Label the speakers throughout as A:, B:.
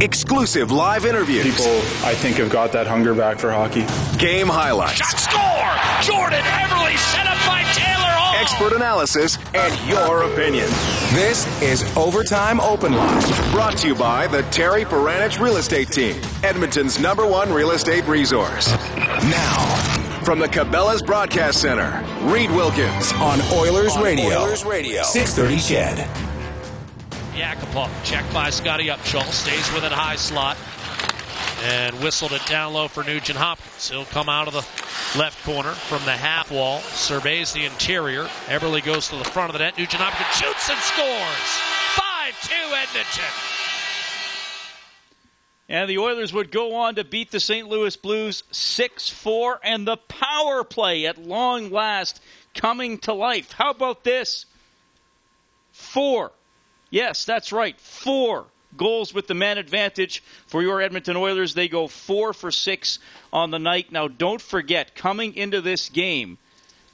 A: exclusive live interviews,
B: People, I think, have got that hunger back for hockey.
A: game highlights,
C: Shot score! Jordan Eberle set up by Taylor Hall.
A: expert analysis, and your opinion. This is Overtime Open Line, brought to you by the Terry Paranych Real Estate Team, Edmonton's number one real estate resource. Now, from the Cabela's Broadcast Center, Reid Wilkins on Oilers Radio. Oilers Radio. 630 CHED.
C: Yakupov checked by Scottie Upshall. Stays with it high slot. And whistled it down low for Nugent Hopkins. He'll come out of the left corner from the half wall. Surveys the interior. Eberle goes to the front of the net. Nugent Hopkins shoots and scores. 5-2 Edmonton.
D: And the Oilers would go on to beat the St. Louis Blues 6 4, and the power play at long last coming to life. How about this? Four. Yes, that's right. Four goals with the man advantage for your Edmonton Oilers. They go four for six on the night. Now, don't forget, coming into this game,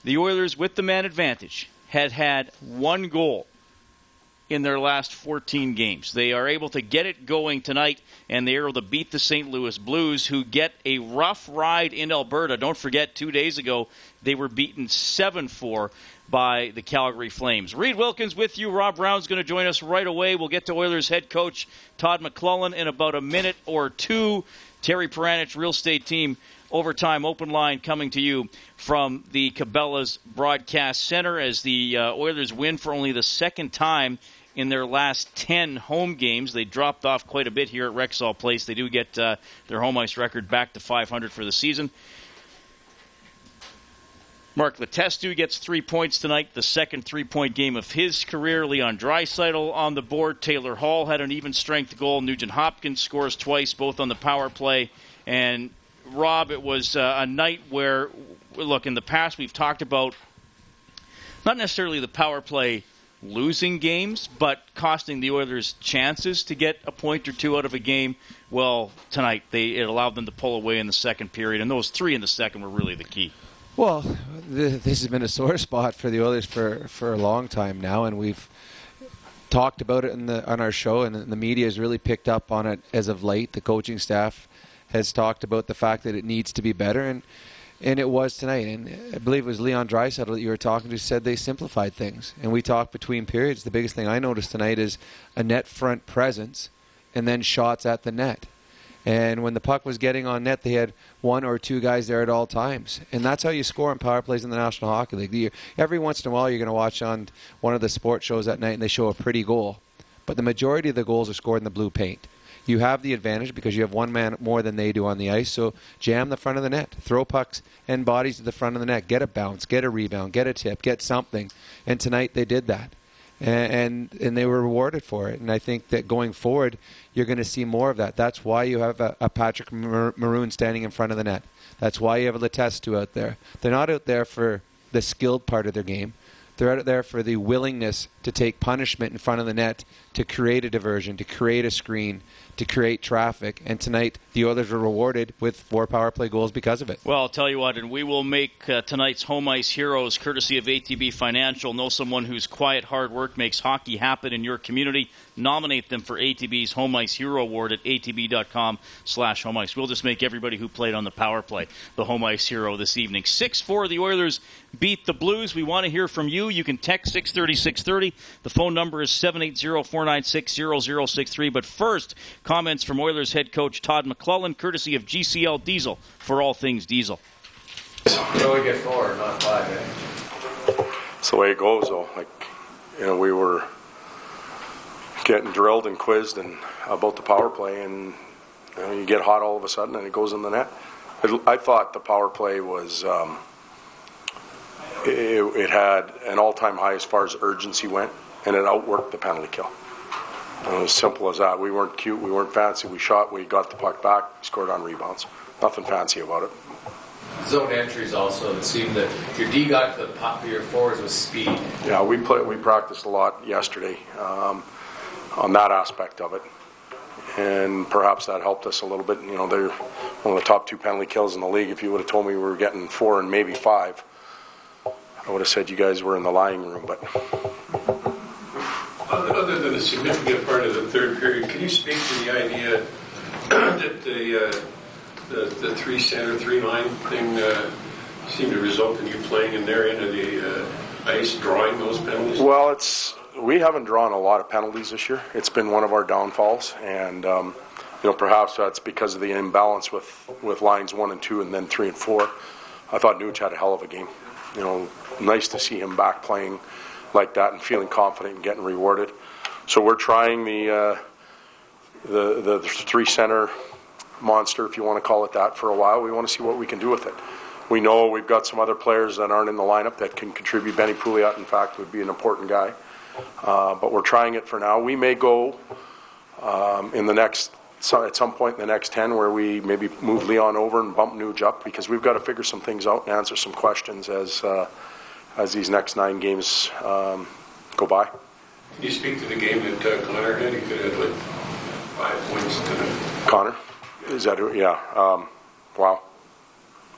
D: the Oilers with the man advantage had had one goal in their last 14 games. They are able to get it going tonight, and they're able to beat the St. Louis Blues, who get a rough ride in Alberta. Don't forget, two days ago, they were beaten 7 4 by the Calgary Flames. Reid Wilkins with you. Rob Brown's going to join us right away. We'll get to Oilers head coach Todd McLellan in about a minute or two. Terry Paranych, real estate team, overtime open line coming to you from the Cabela's Broadcast Center as the uh, Oilers win for only the second time in their last 10 home games. They dropped off quite a bit here at Rexall Place. They do get uh, their home ice record back to 500 for the season. Mark Letestu gets three points tonight, the second three point game of his career. Leon Draisaitl on the board. Taylor Hall had an even strength goal. Nugent Hopkins scores twice, both on the power play. And Rob, it was uh, a night where, look, in the past we've talked about not necessarily the power play losing games, but costing the Oilers chances to get a point or two out of a game. Well, tonight they it allowed them to pull away in the second period, and those three in the second were really the key.
E: Well, th- this has been a sore spot for the Oilers for, for a long time now, and we've talked about it in the, on our show, and the media has really picked up on it as of late. The coaching staff has talked about the fact that it needs to be better, and and it was tonight. And I believe it was Leon Draisaitl that you were talking to said they simplified things, and we talked between periods. The biggest thing I noticed tonight is a net front presence, and then shots at the net. And when the puck was getting on net, they had one or two guys there at all times. And that's how you score in power plays in the National Hockey League. You, every once in a while, you're going to watch on one of the sports shows at night and they show a pretty goal. But the majority of the goals are scored in the blue paint. You have the advantage because you have one man more than they do on the ice. So jam the front of the net, throw pucks and bodies to the front of the net, get a bounce, get a rebound, get a tip, get something. And tonight they did that and and and they were rewarded for it. And I think that going forward, you're going to see more of that. That's why you have a, a Patrick Maroon standing in front of the net. That's why you have a Letestu out there. They're not out there for the skilled part of their game. They're out there for the willingness to take punishment in front of the net to create a diversion, to create a screen, to create traffic. And tonight, the Oilers were rewarded with four power play goals because of it.
D: Well, I'll tell you what, and we will make uh, tonight's home ice heroes courtesy of ATB Financial. Know someone whose quiet hard work makes hockey happen in your community. Nominate them for ATB's Home Ice Hero Award at atb.com slash home ice. We'll just make everybody who played on the power play the home ice hero this evening. 6-4, the Oilers beat the Blues. We want to hear from you. You can text 630 630. The phone number is 780 496 0063. But first, comments from Oilers head coach Todd McLellan, courtesy of GCL Diesel for all things diesel.
F: You only get four, not five, eh?
B: It's the way it goes, though. Like, you know, we were getting drilled and quizzed and about the power play, and you, know, you get hot all of a sudden, and it goes in the net. It, I thought the power play was. Um, it, it had an all-time high as far as urgency went, and it outworked the penalty kill. Was simple as that. We weren't cute, we weren't fancy. We shot, we got the puck back, scored on rebounds. Nothing fancy about it.
F: Zone entries also. It seemed that your D got to the top of your forwards with speed.
B: Yeah, we play, we practiced a lot yesterday um, on that aspect of it, and perhaps that helped us a little bit. You know, they're one of the top two penalty kills in the league. If you would have told me we were getting four and maybe five, I would have said you guys were in the lying room. But
G: Other than a significant part of the third period, can you speak to the idea that the, uh, the, the three center, three line thing uh, seemed to result in you playing in their end of the uh, ice, drawing those penalties?
B: Well, it's we haven't drawn a lot of penalties this year. It's been one of our downfalls, and um, you know perhaps that's because of the imbalance with with lines one and two, and then three and four. I thought Nuge had a hell of a game. You know, nice to see him back playing like that and feeling confident and getting rewarded. So we're trying the uh, the the three center monster, if you want to call it that, for a while. We want to see what we can do with it. We know we've got some other players that aren't in the lineup that can contribute. Benny Pouliot, in fact, would be an important guy. Uh, but we're trying it for now. We may go um, in the next so at some point in the next 10 where we maybe move Leon over and bump Nuge up because we've got to figure some things out and answer some questions as uh, as these next nine games um, go by.
G: Can you speak to the game that uh, Connor had? He could have like five points tonight.
B: Connor, is that who? yeah? Um, wow,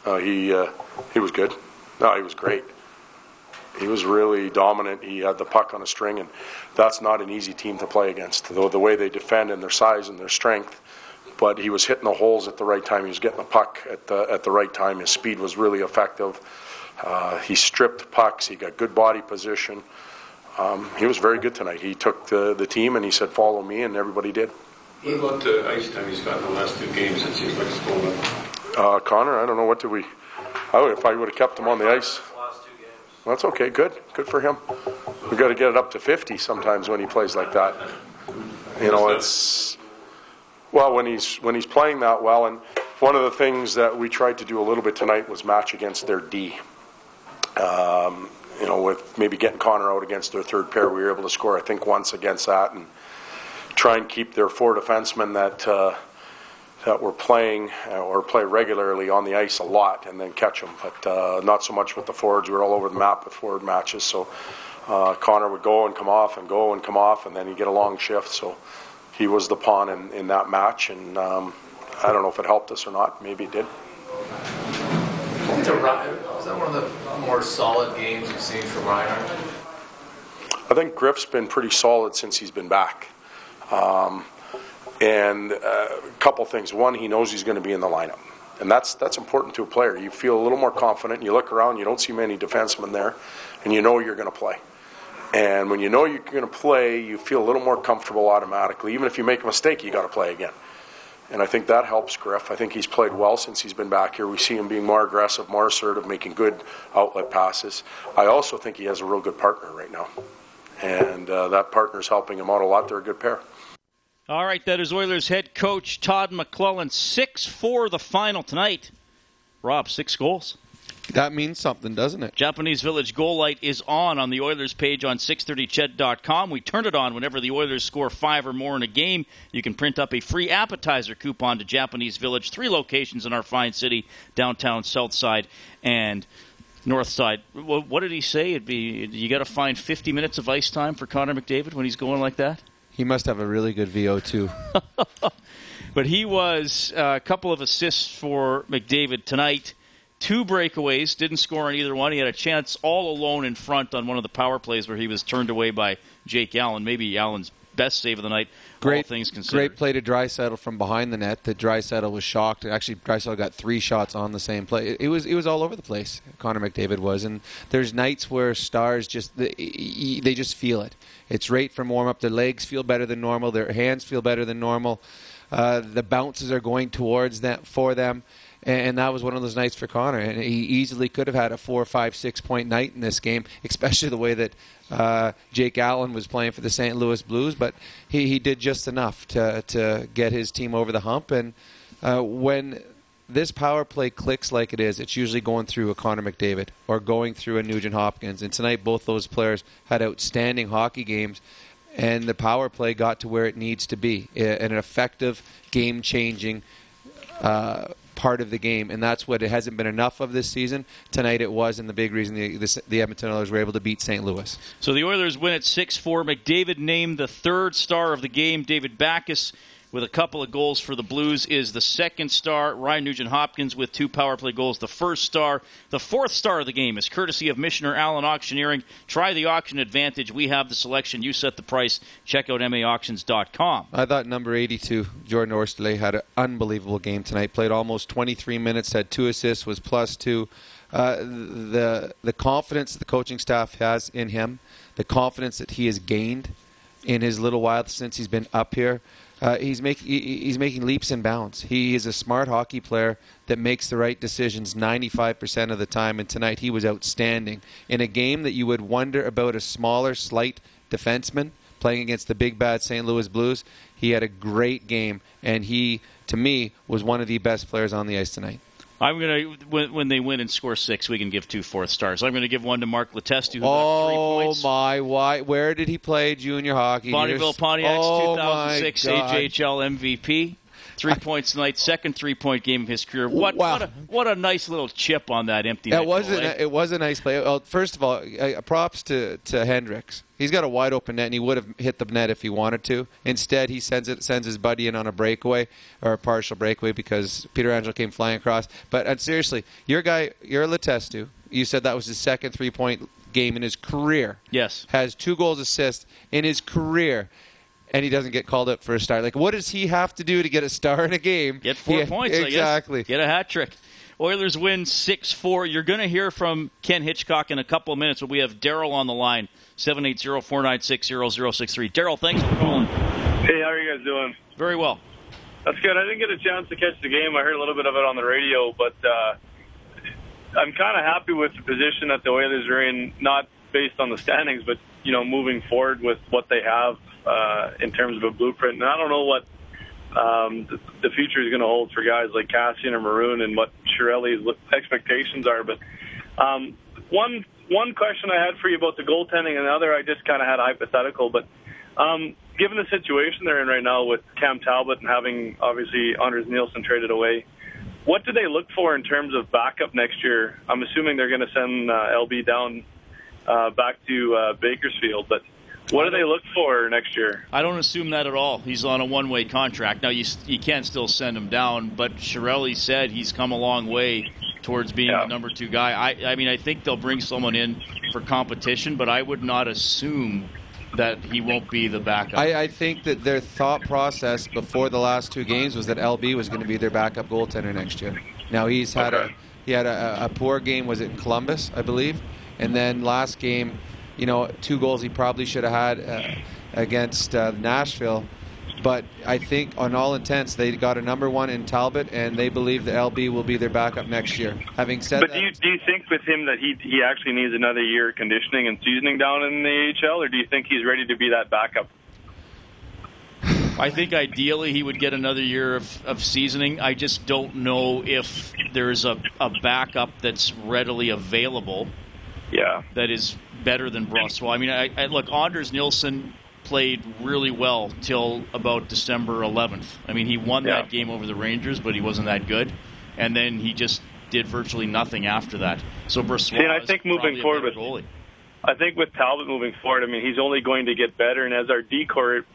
B: uh, he uh, he was good. No, he was great. He was really dominant. He had the puck on a string, and that's not an easy team to play against. Though the way they defend and their size and their strength, but he was hitting the holes at the right time. He was getting the puck at the at the right time. His speed was really effective. Uh, he stripped pucks. He got good body position. Um, he was very good tonight. He took the, the team and he said, "Follow me," and everybody did.
G: What about the ice time he's got in the last two games? It seems like it's going up.
B: Uh, Connor, I don't know what did we. I would, if I would have kept him on the ice. That's okay. Good. Good for him. We've got to get it up to 50 sometimes when he plays like that. You know, it's well when he's when he's playing that well. And one of the things that we tried to do a little bit tonight was match against their D. Um, you know, with maybe getting Connor out against their third pair, we were able to score I think once against that, and try and keep their four defensemen that. Uh, that were playing uh, or play regularly on the ice a lot and then catch them, but uh, not so much with the forwards. We were all over the map with forward matches, so uh, Connor would go and come off and go and come off, and then he'd get a long shift. So he was the pawn in, in that match, and um, I don't know if it helped us or not. Maybe it did.
F: Was that one of the more solid games you've seen from Reinhart?
B: I think Griff's been pretty solid since he's been back. Um, and uh, a couple things. One, he knows he's going to be in the lineup. And that's that's important to a player. You feel a little more confident. You look around, you don't see many defensemen there, and you know you're going to play. And when you know you're going to play, you feel a little more comfortable automatically. Even if you make a mistake, you got to play again. And I think that helps Griff. I think he's played well since he's been back here. We see him being more aggressive, more assertive, making good outlet passes. I also think he has a real good partner right now. And uh, that partner's helping him out a lot. They're a good pair.
D: All right, that is Oilers head coach Todd McLellan. 6 4 the final tonight. Rob, six goals.
E: That means something, doesn't it?
D: Japanese Village goal light is on on the Oilers page on 630ched.com. We turn it on whenever the Oilers score five or more in a game. You can print up a free appetizer coupon to Japanese Village. Three locations in our fine city, downtown, south side, and north side. What did he say? It'd be you got to find 50 minutes of ice time for Connor McDavid when he's going like that.
E: He must have a really good VO2.
D: but he was uh, a couple of assists for McDavid tonight. Two breakaways, didn't score on either one. He had a chance all alone in front on one of the power plays where he was turned away by Jake Allen. Maybe Allen's best save of the night.
E: Great
D: things considered.
E: Great play to Draisaitl from behind the net. That Draisaitl was shocked. Actually, Draisaitl got three shots on the same play. It, it, was it was all over the place. Connor McDavid was, and there's nights where stars just they, they just feel it. It's right from warm up. Their legs feel better than normal. Their hands feel better than normal. Uh, the bounces are going towards that for them and that was one of those nights for Connor. And he easily could have had a four, five, six point night in this game, especially the way that uh, Jake Allen was playing for the St. Louis Blues. But he, he did just enough to to get his team over the hump. And uh, when this power play clicks like it is, it's usually going through a Connor McDavid or going through a Nugent Hopkins. And tonight, both those players had outstanding hockey games and the power play got to where it needs to be an effective, game changing uh, part of the game, and that's what it hasn't been enough of this season. Tonight it was, and the big reason the, the, the Edmonton Oilers were able to beat St. Louis.
D: So the Oilers win at 6 4. McDavid named the third star of the game. David Backes with a couple of goals for the Blues is the second star, Ryan Nugent Hopkins, with two power play goals, the first star. The fourth star of the game is courtesy of Michener Allen Auctioneering. Try the auction advantage. We have the selection. You set the price. Check out maauctions.com.
E: I thought number 82, Jordan Oesterle, had an unbelievable game tonight. Played almost 23 minutes, had two assists, was plus two. Uh, the the confidence the coaching staff has in him, the confidence that he has gained in his little while since he's been up here. Uh, he's making he's making leaps and bounds. He is a smart hockey player that makes the right decisions 95% of the time. And tonight he was outstanding in a game that you would wonder about a smaller, slight defenseman playing against the big bad St. Louis Blues. He had a great game, and he, to me, was one of the best players on the ice tonight.
D: I'm gonna when, when, they win and score six, we can give two fourth stars. I'm gonna give one to Mark Letestu. Who
E: oh my! Why? Where did he play junior hockey?
D: Bonnyville Pontiac's oh 2006 AJHL MVP. Three points tonight, second three point game of his career. What wow. what, a, what a nice little chip on that empty.
E: It was goal, eh? it was a nice play. Well, first of all, uh, props to to Hendricks. He's got a wide open net, and he would have hit the net if he wanted to. Instead, he sends it sends his buddy in on a breakaway or a partial breakaway because Pietrangelo came flying across. But uh, seriously, your guy, your Letestu, you said that was his second three point game in his career.
D: Yes,
E: has two goals, assist in his career and he doesn't get called up for a start. Like, what does he have to do to get a star in a game?
D: Get four
E: he,
D: points,
E: exactly.
D: Get a hat trick. Oilers win 6 4. You're going to hear from Ken Hitchcock in a couple of minutes, but we have Daryl on the line, 780 496 0063. Daryl, thanks for calling.
H: Hey, how are you guys doing?
D: Very well.
H: That's good. I didn't get a chance to catch the game. I heard a little bit of it on the radio, but uh, I'm kind of happy with the position that the Oilers are in, not based on the standings, but you know, moving forward with what they have uh, in terms of a blueprint. And I don't know what um, the, the future is going to hold for guys like Kassian or Maroon and what Chiarelli's expectations are. But um, one one question I had for you about the goaltending, and the other I just kind of had a hypothetical. But um, given the situation they're in right now with Cam Talbot and having obviously Anders Nilsson traded away, what do they look for in terms of backup next year? I'm assuming they're going to send uh, LB down uh, back to uh, Bakersfield, but what do they look for next year?
D: I don't assume that at all. He's on a one-way contract now. You you can still send him down, but Chiarelli said he's come a long way towards being yeah. the number two guy. I I mean I think they'll bring someone in for competition, but I would not assume that he won't be the backup.
E: I, I think that their thought process before the last two games was that LB was going to be their backup goaltender next year. Now he's had okay. a he had a, a poor game. Was it in Columbus, I believe? And then last game you know, two goals he probably should have had uh, against uh, Nashville. But I think, on all intents, they got a number one in Talbot, and they believe the LB will be their backup next year. Having said that.
H: but
E: that,
H: do you do you think with him that he he actually needs another year of conditioning and seasoning down in the AHL, or do you think he's ready to be that backup?
D: I think ideally he would get another year of, of seasoning. I just don't know if there's a, a backup that's readily available.
H: Yeah.
D: That is better than Brossoit. I mean, I, I, look, Anders Nilsson played really well till about December 11th. I mean, he won yeah. that game over the Rangers, but he wasn't that good. And then he just did virtually nothing after that. So Brossoit See,
H: I think moving forward with
D: goalie.
H: I think with Talbot moving forward, I mean, he's only going to get better, and as our decor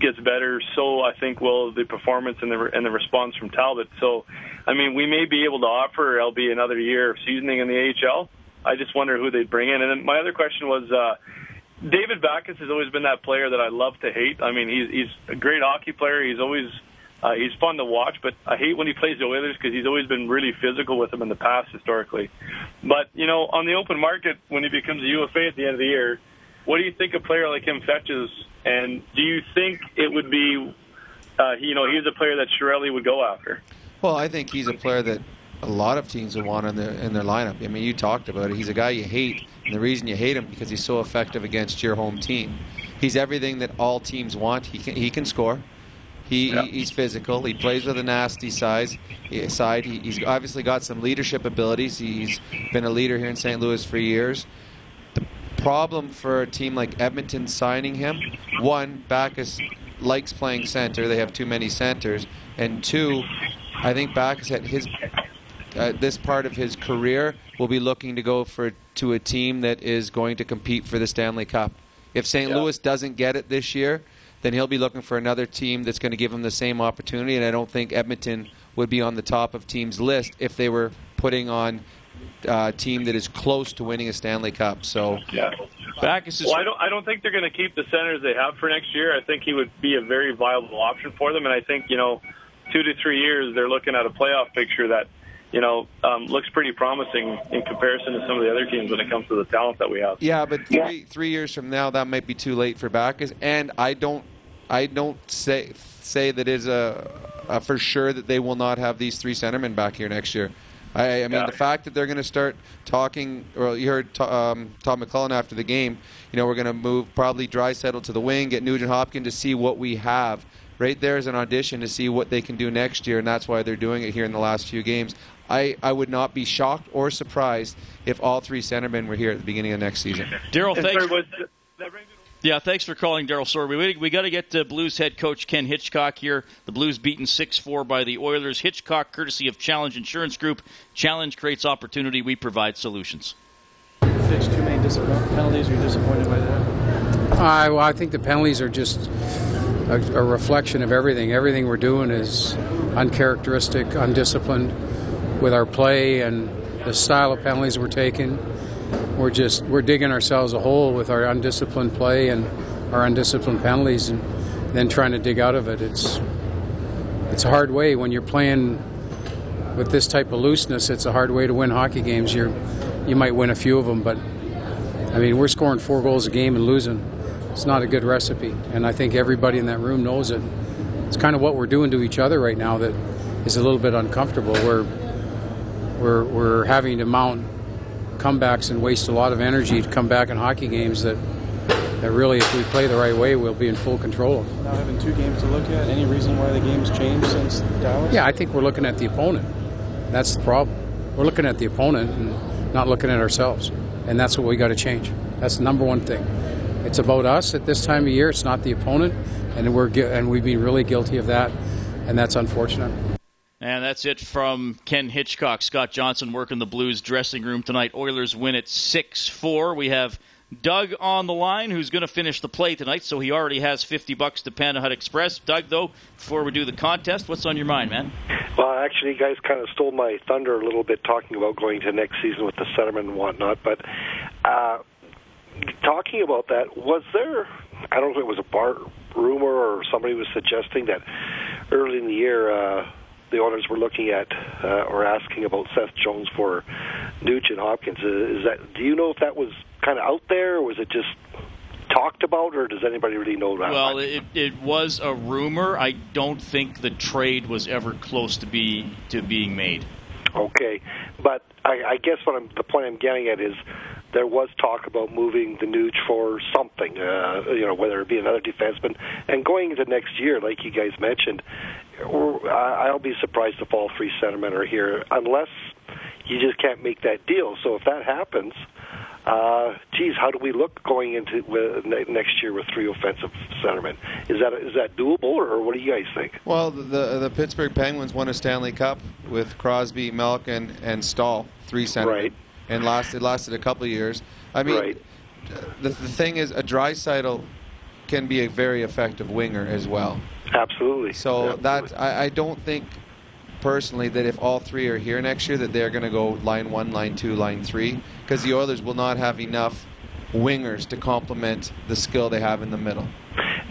H: gets better, so I think will the performance and the and the response from Talbot. So, I mean, we may be able to offer LB another year of seasoning in the AHL I just wonder who they'd bring in. And then my other question was, uh, David Backes has always been that player that I love to hate. I mean, he's he's a great hockey player. He's always uh, he's fun to watch, but I hate when he plays the Oilers because he's always been really physical with them in the past historically. But you know, on the open market, when he becomes a UFA at the end of the year, what do you think a player like him fetches? And do you think it would be, uh, you know, he's a player that Chiarelli would go after?
E: Well, I think he's a player that a lot of teams will want in their in their lineup. I mean, you talked about it. He's a guy you hate, and the reason you hate him because he's so effective against your home team. He's everything that all teams want. He can he can score. He, yeah. he's physical. He plays with a nasty size eh, side. He, he's obviously got some leadership abilities. He's been a leader here in St. Louis for years. The problem for a team like Edmonton signing him, one, Backes likes playing center. They have too many centers, and two, I think Backes at his uh, this part of his career will be looking to go for to a team that is going to compete for the Stanley Cup. If St. Yeah. Louis doesn't get it this year, then he'll be looking for another team that's going to give him the same opportunity. And I don't think Edmonton would be on the top of teams' list if they were putting on uh, team that is close to winning a Stanley Cup. So,
H: yeah.
D: Backes
H: well, I don't. I don't think they're going to keep the centers they have for next year. I think he would be a very viable option for them, and I think you know, two to three years they're looking at a playoff picture that you know, um, looks pretty promising in comparison to some of the other teams when it comes to the talent that we have.
E: Yeah, but three yeah. three years from now, that might be too late for Backes. And I don't, I don't say say that is a, a, for sure that they will not have these three centermen back here next year. I, I mean, yeah. the fact that they're going to start talking, or you heard um, Tom McLellan after the game, you know, we're going to move probably Draisaitl to the wing, get Nugent Hopkins to see what we have. Right there is an audition to see what they can do next year, and that's why they're doing it here in the last few games. I, I would not be shocked or surprised if all three centermen were here at the beginning of next season.
D: Daryl, thanks. Yeah, thanks for calling, Daryl Sorby. We, we got to get to Blues head coach Ken Hitchcock here. The Blues beaten 6 4 by the Oilers. Hitchcock, courtesy of Challenge Insurance Group. Challenge creates opportunity. We provide solutions.
I: Fix two main penalties. Are you disappointed by that?
J: Uh, well, I think the penalties are just a, a reflection of everything. Everything we're doing is uncharacteristic, undisciplined with our play and the style of penalties we're taking. We're just we're digging ourselves a hole with our undisciplined play and our undisciplined penalties, and then trying to dig out of it. It's it's a hard way when you're playing with this type of looseness. It's a hard way to win hockey games. You you might win a few of them, but I mean we're scoring four goals a game and losing. It's not a good recipe, and I think everybody in that room knows it. It's kind of what we're doing to each other right now that is a little bit uncomfortable. We're we're, we're having to mount comebacks and waste a lot of energy to come back in hockey games that that really, if we play the right way, we'll be in full control
I: Now having two games to look at, any reason why the game's changed since Dallas?
J: Yeah, I think we're looking at the opponent. That's the problem. We're looking at the opponent and not looking at ourselves, and that's what we got to change. That's the number one thing. It's about us at this time of year. It's not the opponent, and we're and we've been really guilty of that, and that's unfortunate.
D: And that's it from Ken Hitchcock. Scott Johnson working the Blues dressing room tonight. Oilers win at 6 4. We have Doug on the line who's going to finish the play tonight, so he already has 50 bucks to Panda Hut Express. Doug, though, before we do the contest, what's on your mind, man?
K: Well, actually, you guys kind of stole my thunder a little bit talking about going to next season with the centerman and whatnot, but uh, talking about that, was there, I don't know if it was a bar rumor or somebody was suggesting that early in the year, uh, the owners were looking at uh, or asking about Seth Jones for Nugent Hopkins. Uh, is that? Do you know if that was kind of out there, or was it just talked about, or does anybody really know that?
D: Well, it, it was a rumor. I don't think the trade was ever close to be to being made.
K: Okay, but I, I guess what I'm, the point I'm getting at is there was talk about moving the Nuge for something, uh, you know, whether it be another defenseman. And going into next year, like you guys mentioned, I'll be surprised if all three centermen are here, unless you just can't make that deal. So if that happens, uh, geez, how do we look going into next year with three offensive centermen? Is that is that doable, or what do you guys think?
E: Well, the the Pittsburgh Penguins won a Stanley Cup with Crosby, Malkin, and Staal, three centermen,
K: right.
E: And lasted lasted a couple of years. I mean,
K: right.
E: the, the thing is, a Draisaitl can be a very effective winger as well.
K: Absolutely.
E: So
K: Absolutely.
E: that I, I don't think personally that if all three are here next year that they're going to go line one, line two, line three because the Oilers will not have enough wingers to complement the skill they have in the middle.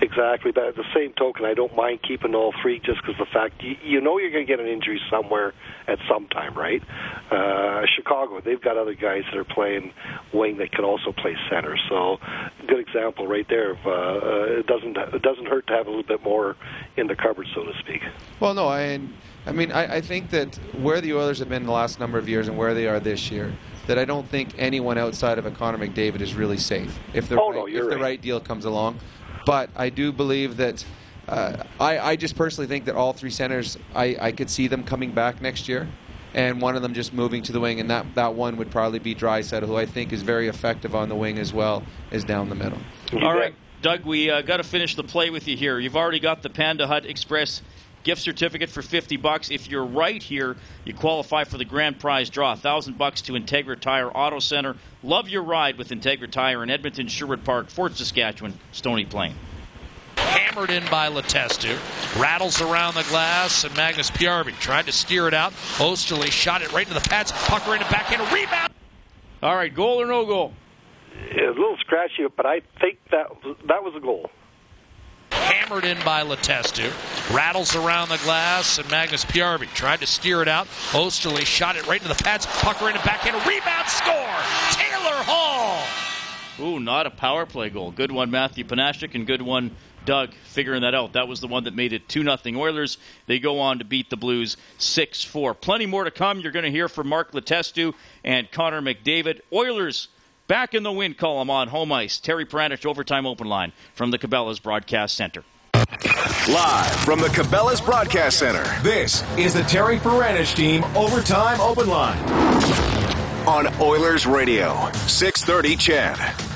K: Exactly, but at the same token, I don't mind keeping all three just because the fact you, you know you're going to get an injury somewhere at some time, right? Uh, Chicago, they've got other guys that are playing wing that can also play center. So, good example right there. Of, uh, uh, it doesn't it doesn't hurt to have a little bit more in the cupboard, so to speak.
E: Well, no, I. I mean, I, I think that where the Oilers have been the last number of years and where they are this year, that I don't think anyone outside of a Connor McDavid is really safe if the
K: oh,
E: right,
K: no,
E: if
K: right.
E: the right deal comes along. But I do believe that uh, I, I just personally think that all three centers, I, I could see them coming back next year. And one of them just moving to the wing, and that, that one would probably be Draisaitl, who I think is very effective on the wing as well as down the middle.
D: All right, Doug, we uh, got to finish the play with you here. You've already got the Panda Hut Express gift certificate for 50 bucks. If you're right here, you qualify for the grand prize draw. 1000 bucks to Integra Tire Auto Center. Love your ride with Integra Tire in Edmonton, Sherwood Park, Fort Saskatchewan, Stony Plain.
C: Hammered in by Letestu. Rattles around the glass, and Magnus Paajarvi tried to steer it out. Oesterle shot it right to the pads. Pucker in it back in a rebound.
D: All right, goal or no goal?
K: It a little scratchy, but I think that that was a goal.
C: Hammered in by Letestu. Rattles around the glass, and Magnus Paajarvi tried to steer it out. Oesterle shot it right into the pads. Pucker in a rebound. Score! Taylor Hall!
D: Ooh, not a power play goal. Good one, Matthew Panashik, and good one, Doug, figuring that out. That was the one that made it 2 0 Oilers. They go on to beat the Blues 6 4. Plenty more to come. You're going to hear from Mark Letestu and Connor McDavid. Oilers back in the win column on home ice. Terry Paranych, overtime open line from the Cabela's Broadcast Center.
A: Live from the Cabela's Broadcast Center, this is the Terry Paranych Team Overtime Open Line on Oilers Radio, 630 CHED.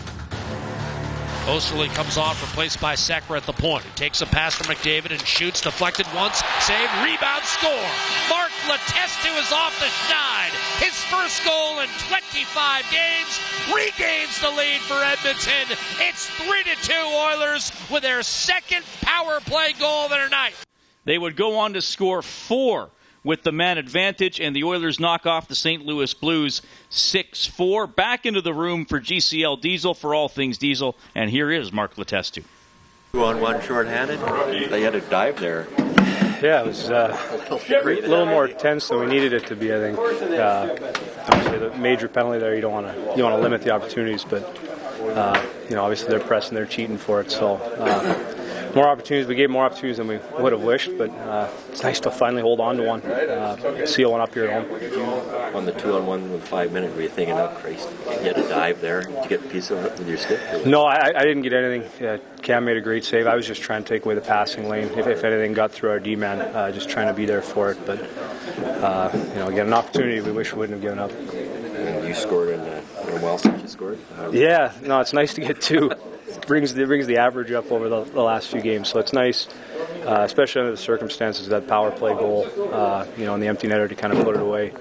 C: Oesterle comes off, replaced by Sekera at the point. He takes a pass from McDavid and shoots, deflected once, save, rebound, score. Mark Letestu is off the schneid. His first goal in 25 games regains the lead for Edmonton. It's 3 to 2 Oilers with their second power play goal of their night.
D: They would go on to score four with the man advantage, and the Oilers knock off the St. Louis Blues 6 4. Back into the room for GCL Diesel for all things Diesel, and here is Mark Letestu.
L: Two on one shorthanded. They had a dive there.
I: Yeah, it was uh, a little more tense than we needed it to be. I think. Uh, obviously, the major penalty there, you don't want to you want to limit the opportunities, but uh, you know, obviously they're pressing, they're cheating for it. So uh, more opportunities. We gave more opportunities than we would have wished, but uh, it's nice to finally hold on to one, uh, seal one up here at home.
L: On the two on one with five minutes, were you thinking, oh, Christ, you had a dive there to get a piece of it with your stick?
I: No, I, I didn't get anything. Uh, Cam made a great save. I was just trying to take away the passing lane. If, if anything got through our D man, uh, just trying to be there for it. But, uh, you know, again, an opportunity we wish we wouldn't have given up.
L: And you scored in uh, well since you scored?
I: Yeah, no, it's nice to get two brings the brings the average up over the, the last few games. So it's nice, uh, especially under the circumstances, that power play goal, uh, you know, in the empty netter to kind of put it away.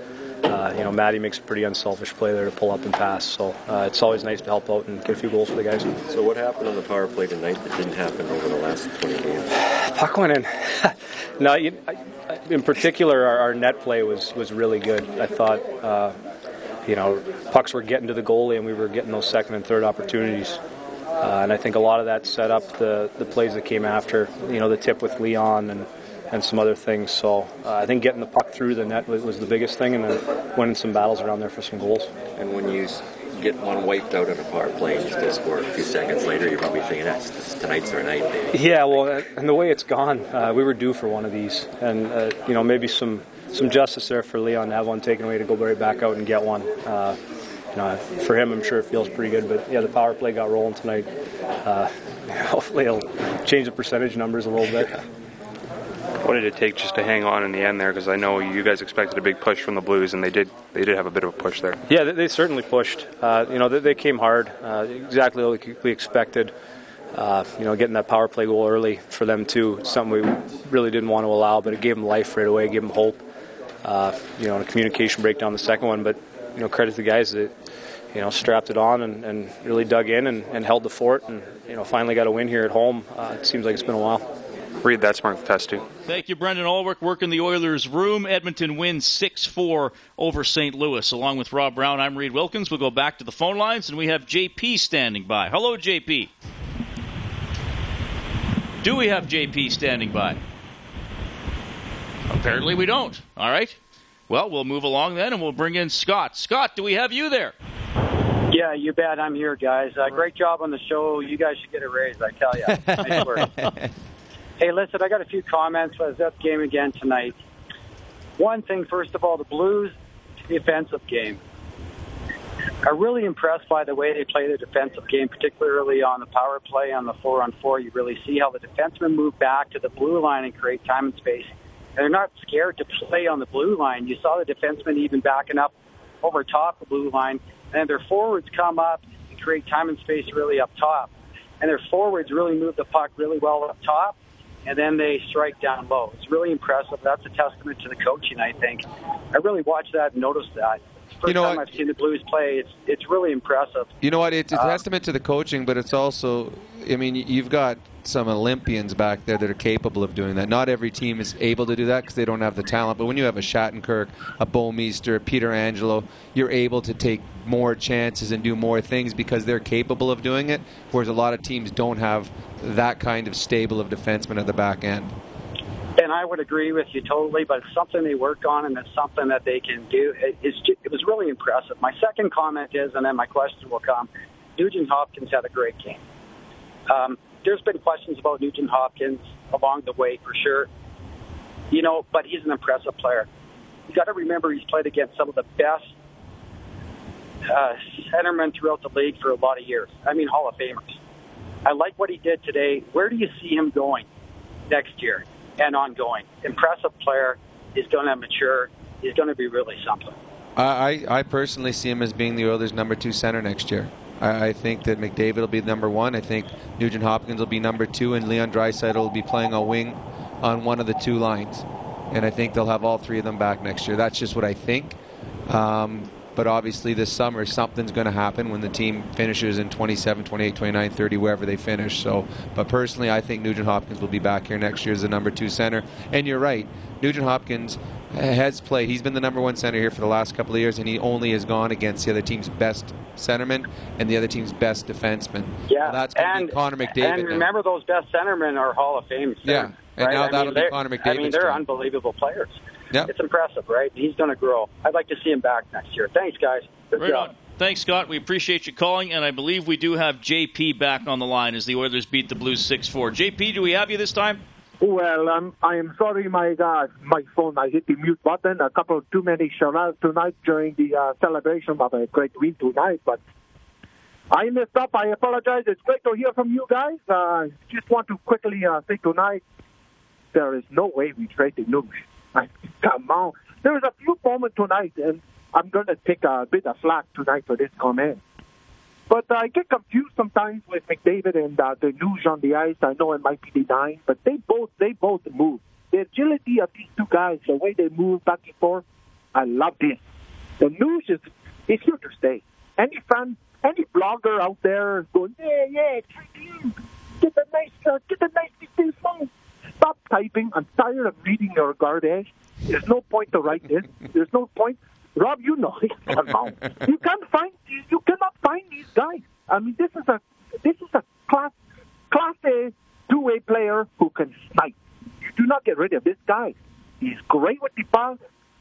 I: Uh, you know, Maddie makes a pretty unselfish play there to pull up and pass. So uh, it's always nice to help out and get a few goals for the guys.
L: So what happened on the power play tonight that didn't happen over the last 20 games?
I: Puck went in. no, you, in particular, our, our, net play was was really good. I thought. Uh, you know, pucks were getting to the goalie, and we were getting those second and third opportunities. Uh, and I think a lot of that set up the, the plays that came after, you know, the tip with Leon and, and some other things. So uh, I think getting the puck through the net was, was, the biggest thing, and then winning some battles around there for some goals.
L: And when you get one wiped out on a power play and you still score a few seconds later, you're probably thinking, that's tonight's our night, baby.
I: Yeah, well, and the way it's gone, uh, we were due for one of these, and uh, you know maybe some some justice there for Leon to have one taken away to go right back out and get one. You know, for him, I'm sure it feels pretty good. But yeah, the power play got rolling tonight. Uh, hopefully, it'll change the percentage numbers a little bit.
M: What did it take just to hang on in the end there? Because I know you guys expected a big push from the Blues, and they did. They did have a bit of a push there.
I: Yeah, they, they certainly pushed. Uh, you know, they, they came hard, uh, exactly like we expected. Uh, you know, getting that power play goal early for them too, something we really didn't want to allow, but it gave them life right away, gave them hope. Uh, you know, a communication breakdown the second one, but you know, credit to the guys that you know, strapped it on and, and really dug in and, and, held the fort and, you know, finally got a win here at home. Uh, it seems like it's been a while.
M: Read that smart test too.
D: Thank you, Brendan Ulrich. Working the Oilers' room. Edmonton wins 6 4 over St. Louis. Along with Rob Brown, I'm Reid Wilkins. We'll go back to the phone lines, and we have JP standing by. Hello, JP. Do we have JP standing by? Apparently, we don't. All right. Well, we'll move along then, and we'll bring in Scott. Scott, do we have you there?
N: Yeah, you bet. I'm here, guys. Uh, great job on the show. You guys should get a raise, I tell you. nice work. hey, listen, I got a few comments. I was at the game again tonight. One thing, first of all, the Blues defensive game. I'm really impressed by the way they play the defensive game, particularly on the power play on the four on four. You really see how the defensemen move back to the blue line and create time and space. They're not scared to play on the blue line. You saw the defensemen even backing up over top the blue line and their forwards come up and create time and space really up top. And their forwards really move the puck really well up top, and then they strike down low. It's really impressive. That's a testament to the coaching, I think. I really watched that and noticed that. First you know time what? I've seen the Blues play, it's it's really impressive.
E: You know what? It's a uh, testament to the coaching, but it's also, I mean, you've got some Olympians back there that are capable of doing that. Not every team is able to do that because they don't have the talent. But when you have a Shattenkirk, a Bouwmeester, a Pietrangelo, you're able to take more chances and do more things because they're capable of doing it. Whereas a lot of teams don't have that kind of stable of defensemen at the back end.
N: And I would agree with you totally, but it's something they work on and it's something that they can do. It, it's it was really impressive. My second comment is, and then my question will come, Nugent Hopkins had a great game. Um, there's been questions about Nugent Hopkins along the way for sure. You know, but he's an impressive player. You got to remember he's played against some of the best uh, centermen throughout the league for a lot of years. I mean, Hall of Famers. I like what he did today. Where do you see him going next year and ongoing? Impressive player. He's going to mature. He's going to be really something.
E: I, I personally see him as being the Oilers' number two center next year. I, I think that McDavid will be number one. I think Nugent Hopkins will be number two, and Leon Draisaitl will be playing a wing on one of the two lines. And I think they'll have all three of them back next year. That's just what I think. Um, but obviously, this summer, something's going to happen when the team finishes in 27, 28, 29, 30, wherever they finish. So, but personally, I think Nugent Hopkins will be back here next year as the number two center. And you're right, Nugent Hopkins has played. He's been the number one center here for the last couple of years, and he only has gone against the other team's best centerman and the other team's best defenseman.
N: Yeah,
E: Now that's going to
N: and
E: be Connor McDavid.
N: And
E: now.
N: remember, those best centermen are Hall of Fame.
E: Yeah, and
N: right?
E: now
N: I
E: that'll
N: mean,
E: be
N: they're- I mean, they're
E: turn.
N: unbelievable players.
E: Yeah.
N: It's impressive, right? He's going to grow. I'd like to see him back next year. Thanks, guys. Good
D: Right
N: job.
D: on. Thanks, Scott. We appreciate you calling, and I believe we do have JP back on the line as the Oilers beat the Blues 6 4. JP, do we have you this time?
O: Well, um, I am sorry, my uh, my phone. I hit the mute button. A couple too many charades tonight during the uh, celebration of a great win tonight, but I messed up. I apologize. It's great to hear from you guys. Uh, just want to quickly uh, say tonight, there is no way we trade the Nuge. I, come on. There was a few moments tonight, and I'm going to take a bit of flack tonight for this comment. But I get confused sometimes with McDavid and uh, the Nuge on the ice. I know it might be nine, but they both they both move. The agility of these two guys, the way they move back and forth, I love this. The Nuge is is here to stay. Any fan, any blogger out there going, yeah, yeah, get a nice, uh, get a nice phone. Stop typing. I'm tired of reading your garbage. There's no point to write this. There's no point. Rob, you know it. You can't find. You cannot find these guys. I mean, this is a this is a class class A two way player who can snipe. You do not get rid of this guy. He's great with the ball.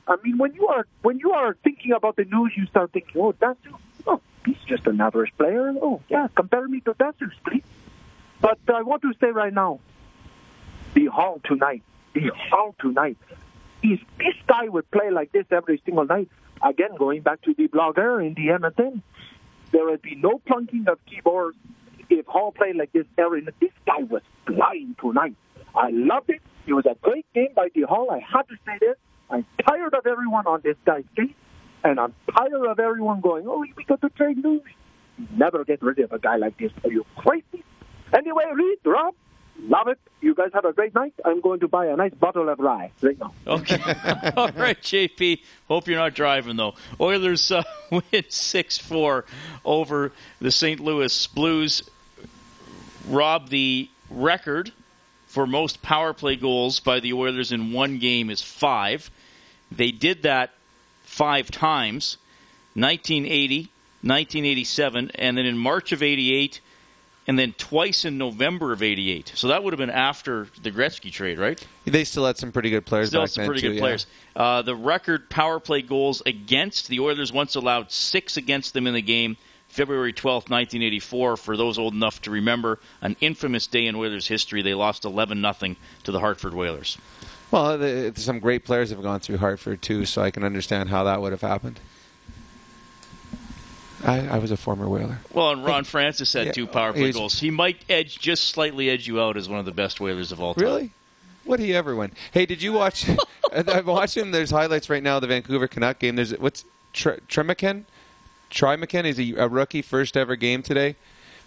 O: I mean, when you are when you are thinking about the Nuge, you start thinking, oh, that's oh, he's just an average player. Oh, yeah, compare me to Dassus, please. But I want to say right now, the Hall tonight, the Hall tonight. If this guy would play like this every single night, again going back to the blogger in the Edmonton, there would be no plunking of keyboards. If Hall played like this every night, this guy was flying tonight. I loved it. It was a great game by the Hall. I had to say this. I'm tired of everyone on this guy's case, and I'm tired of everyone going, "Oh, we got to trade Nuge." Never get rid of a guy like this. Are you crazy? Anyway, Reid, Rob, love it. You guys have a great night. I'm going to buy a nice bottle of rye right now.
D: Okay. All right, JP. Hope you're not driving, though. Oilers uh, win 6 4 over the St. Louis Blues. Rob, the record for most power play goals by the Oilers in one game is five. They did that five times 1980, 1987, and then in March of 88, and then twice in November of 88. So that would have been after the Gretzky trade, right?
E: They still had some pretty good players
D: Still some pretty
E: too,
D: good
E: yeah.
D: players. Uh, the record power play goals against the Oilers once allowed six against them in the game. February 12th, 1984. For those old enough to remember, an infamous day in Oilers history. They lost 11 0 to the Hartford Whalers.
E: Well, the, some great players have gone through Hartford too, so I can understand how that would have happened. I, I was a former Whaler.
D: Well, and Ron Francis had
E: Yeah,
D: two power play goals. He might edge just slightly edge you out as one of the best Whalers of all time.
E: Really? What he ever win? Hey, did you watch? I'm watching. There's highlights right now of the Vancouver Canuck game. There's what's Tre- Tremaken? Trimaken is a, a rookie first ever game today,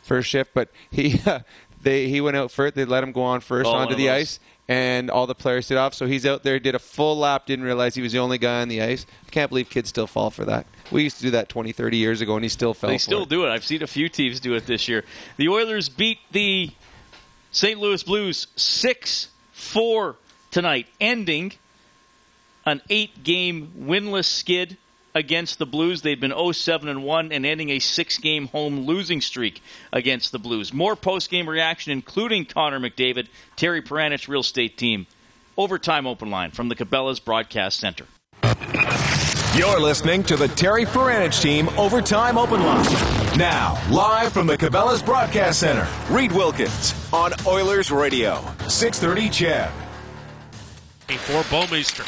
E: first shift. But he they he went out first. They let him go on first
D: Oh,
E: onto the ice, and all the players did off. So he's out there, did a full lap, didn't realize he was the only guy on the ice. I can't believe kids still fall for that. We used to do that 20, 30 years ago, and he still fell.
D: They still
E: it.
D: do it. I've seen a few teams do it this year. The Oilers beat the St. Louis Blues 6 4 tonight, ending an eight game winless skid against the Blues. They've been 0 7 and 1 and ending a six game home losing streak against the Blues. More post game reaction, including Connor McDavid, Terry Paranych, real estate team. Overtime open line from the Cabela's Broadcast Center.
A: You're listening to the Terry Paranych Team Overtime Open Line. Now, live from the Cabela's Broadcast Center, Reid Wilkins on Oilers Radio, 630 CHED.
C: For Bouwmeester.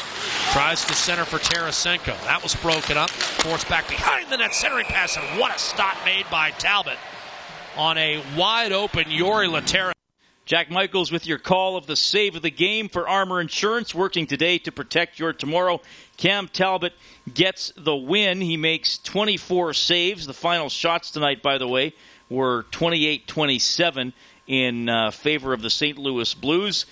C: Tries to center for Tarasenko. That was broken up. Forced back behind the net. Centering pass, and what a stop made by Talbot on a wide open Jori Lehtera.
D: Jack Michaels with your call of the save of the game for Armor Insurance, working today to protect your tomorrow. Cam Talbot gets the win. He makes 24 saves. The final shots tonight, by the way, were 28 27 in uh, favor of the St. Louis Blues.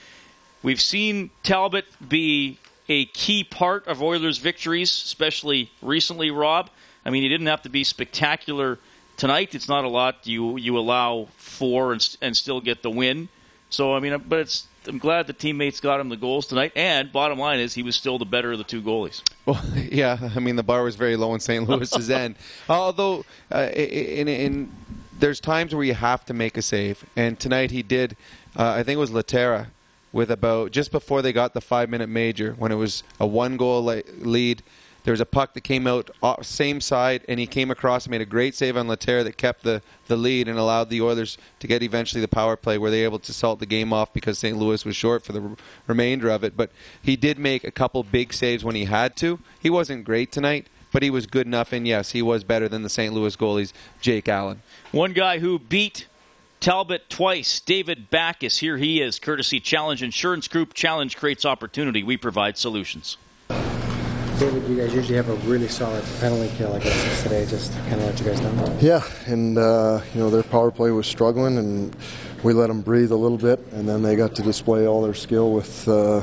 D: We've seen Talbot be a key part of Oilers' victories, especially recently, Rob. I mean, he didn't have to be spectacular tonight. It's not a lot. You you allow four and, and still get the win. So I mean, but it's I'm glad the teammates got him the goals tonight. And bottom line is he was still the better of the two goalies.
E: Well, yeah, I mean the bar was very low in St. Louis's end. Although uh, in, in there's times where you have to make a save, and tonight he did. Uh, I think it was Lehtera with about just before they got the five minute major when it was a one goal lead. There was a puck that came out uh, same side, and he came across and made a great save on Lehtera that kept the, the lead and allowed the Oilers to get eventually the power play where they able to salt the game off because St. Louis was short for the remainder of it. But he did make a couple big saves when he had to. He wasn't great tonight, but he was good enough, and yes, he was better than the St. Louis goalies, Jake Allen.
D: One guy who beat Talbot twice. David Backes, here he is, courtesy Challenge Insurance Group. Challenge creates opportunity. We provide solutions.
P: David, you guys usually have a really solid penalty kill. I guess today, just kind of let you guys know.
Q: Yeah, and uh, you know their power play was struggling, and we let them breathe a little bit, and then they got to display all their skill with uh,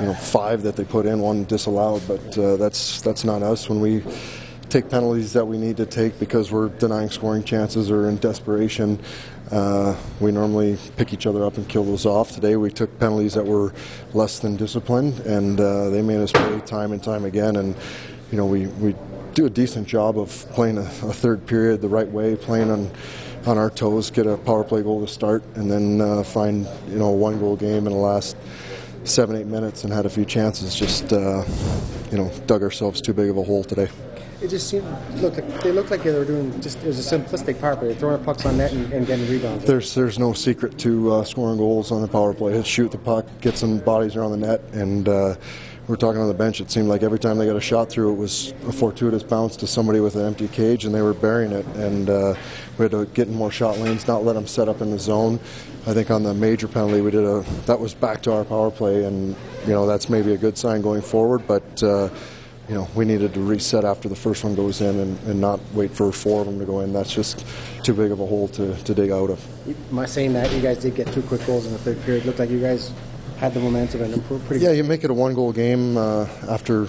Q: you know five that they put in, one disallowed. But uh, that's that's not us when we take penalties that we need to take because we're denying scoring chances or in desperation. Uh, we normally pick each other up and kill those off. Today we took penalties that were less than disciplined, and uh, they made us pay time and time again. And you know we, we do a decent job of playing a, a third period the right way, playing on on our toes, get a power play goal to start, and then uh, find you know a one goal game in the last seven eight minutes and had a few chances. Just uh, you know dug ourselves too big of a hole today
P: it just seemed look they looked like they were doing just it was a simplistic power play, throwing pucks on net and, and getting rebounds.
Q: There's there's no secret to uh, scoring goals on the power play. It's shoot the puck, get some bodies around the net, and uh, we are talking on the bench. It seemed like every time they got a shot through, it was a fortuitous bounce to somebody with an empty cage, and they were burying it. And uh, we had to get in more shot lanes, not let them set up in the zone. I think on the major penalty, we did a that was back to our power play, and you know that's maybe a good sign going forward, but uh, you know, we needed to reset after the first one goes in and, and not wait for four of them to go in. That's just too big of a hole to, to dig out of.
P: Am I saying that you guys did get two quick goals in the third period? It Looked like you guys had the momentum and improved pretty.
Q: Yeah, you make it a one-goal game uh, after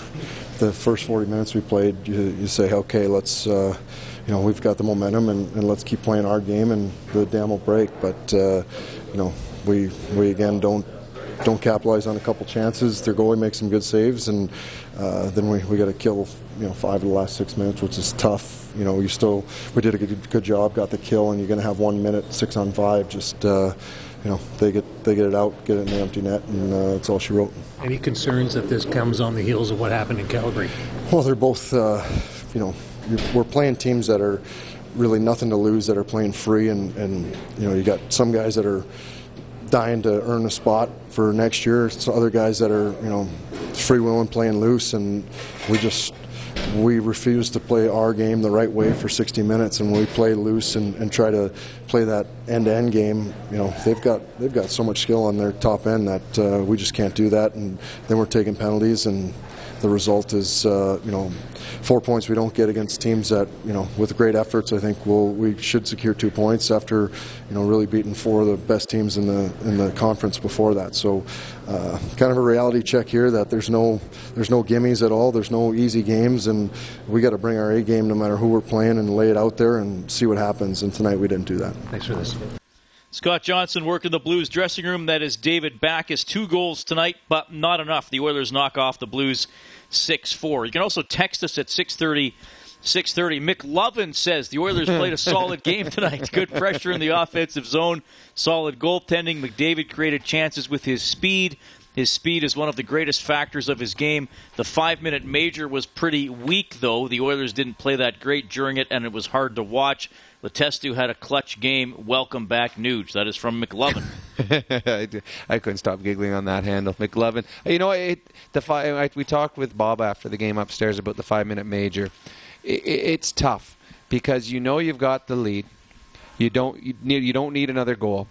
Q: the first 40 minutes we played. You, you say, okay, let's. Uh, you know, we've got the momentum, and, and, let's keep playing our game, and the dam will break. But uh, you know, we we again don't don't capitalize on a couple chances. Their goalie makes some good saves, and uh, then we, we got to kill you know five of the last six minutes, which is tough. You know, you still we did a good, good job, got the kill, and you're going to have one minute six on five. Just uh, you know, they get they get it out, get it in the empty net, and uh, that's all she wrote.
R: Any concerns that this comes on the heels of what happened in Calgary?
Q: Well, they're both uh, you know we're playing teams that are really nothing to lose, that are playing free, and and you know you got some guys that are dying to earn a spot for next year. Some other guys that are, you know, freewheeling, playing loose, and we just we refuse to play our game the right way for 60 minutes, and we play loose and, and try to play that end-to-end game. You know, they've got they've got so much skill on their top end that uh, we just can't do that, and then we're taking penalties, and the result is, uh, you know, four points we don't get against teams that you know with great efforts. I think we'll, we should secure two points after you know really beating four of the best teams in the in the conference before that. So uh, kind of a reality check here that there's no there's no gimmies at all. There's no easy games, and we got to bring our A game no matter who we're playing and lay it out there and see what happens. And tonight we didn't do that.
R: Thanks for this.
D: Scott Johnson working the Blues dressing room. That is David Backes. Two goals tonight, but not enough. The Oilers knock off the Blues 6 4. You can also text us at 630. 6:30. McLovin says the Oilers played a solid game tonight. Good pressure in the offensive zone, solid goaltending. McDavid created chances with his speed. His speed is one of the greatest factors of his game. The five minute major was pretty weak, though. The Oilers didn't play that great during it, and it was hard to watch. Letestu had a clutch game. Welcome back, Nuge. That is from McLovin.
E: I couldn't stop giggling on that handle, McLovin. You know, it, the five, we talked with Bob after the game upstairs about the five minute major. It, it's tough because you know you've got the lead. You don't you, need, you don't need another goal.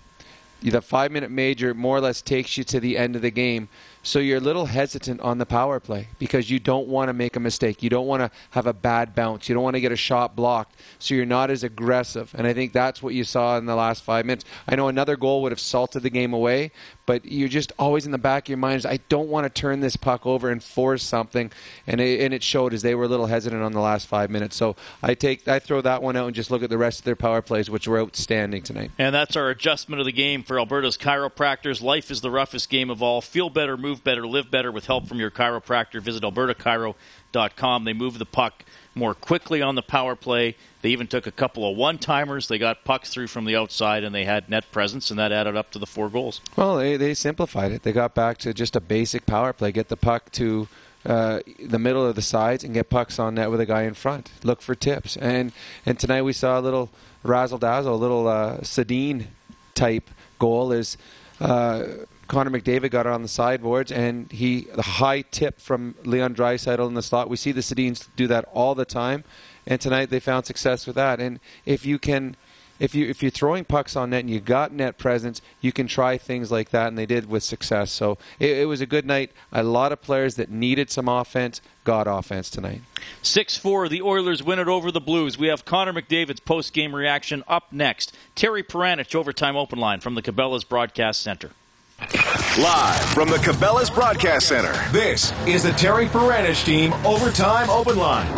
E: The five minute major more or less takes you to the end of the game. So you're a little hesitant on the power play because you don't want to make a mistake. You don't want to have a bad bounce. You don't want to get a shot blocked. So you're not as aggressive. And I think that's what you saw in the last five minutes. I know another goal would have salted the game away, but you're just always in the back of your mind is I don't want to turn this puck over and force something. And it, and it showed as they were a little hesitant on the last five minutes. So I take I throw that one out and just look at the rest of their power plays, which were outstanding tonight.
D: And that's our adjustment of the game for Alberta's chiropractors. Life is the roughest game of all. Feel better, move better, live better with help from your chiropractor. Visit albertachiro.com. They move the puck more quickly on the power play. They even took a couple of one timers. They got pucks through from the outside and they had net presence, and that added up to the four goals.
E: Well, they, they simplified it. They got back to just a basic power play get the puck to. Uh, the middle of the sides and get pucks on net with a guy in front. Look for tips. And and tonight we saw a little razzle dazzle, a little uh, Sedin type goal. Is uh, Connor McDavid got it on the sideboards, and he the high tip from Leon Draisaitl in the slot. We see the Sedins do that all the time, and tonight they found success with that. And if you can, if you if you're throwing pucks on net and you got net presence, you can try things like that, and they did with success. So it, it was a good night. A lot of players that needed some offense got offense tonight.
D: 6 4, the Oilers win it over the Blues. We have Connor McDavid's post game reaction up next. Terry Paranych, overtime open line from the Cabela's Broadcast Center.
A: Live from the Cabela's Broadcast Center, this is the Terry Paranych Team Overtime Open Line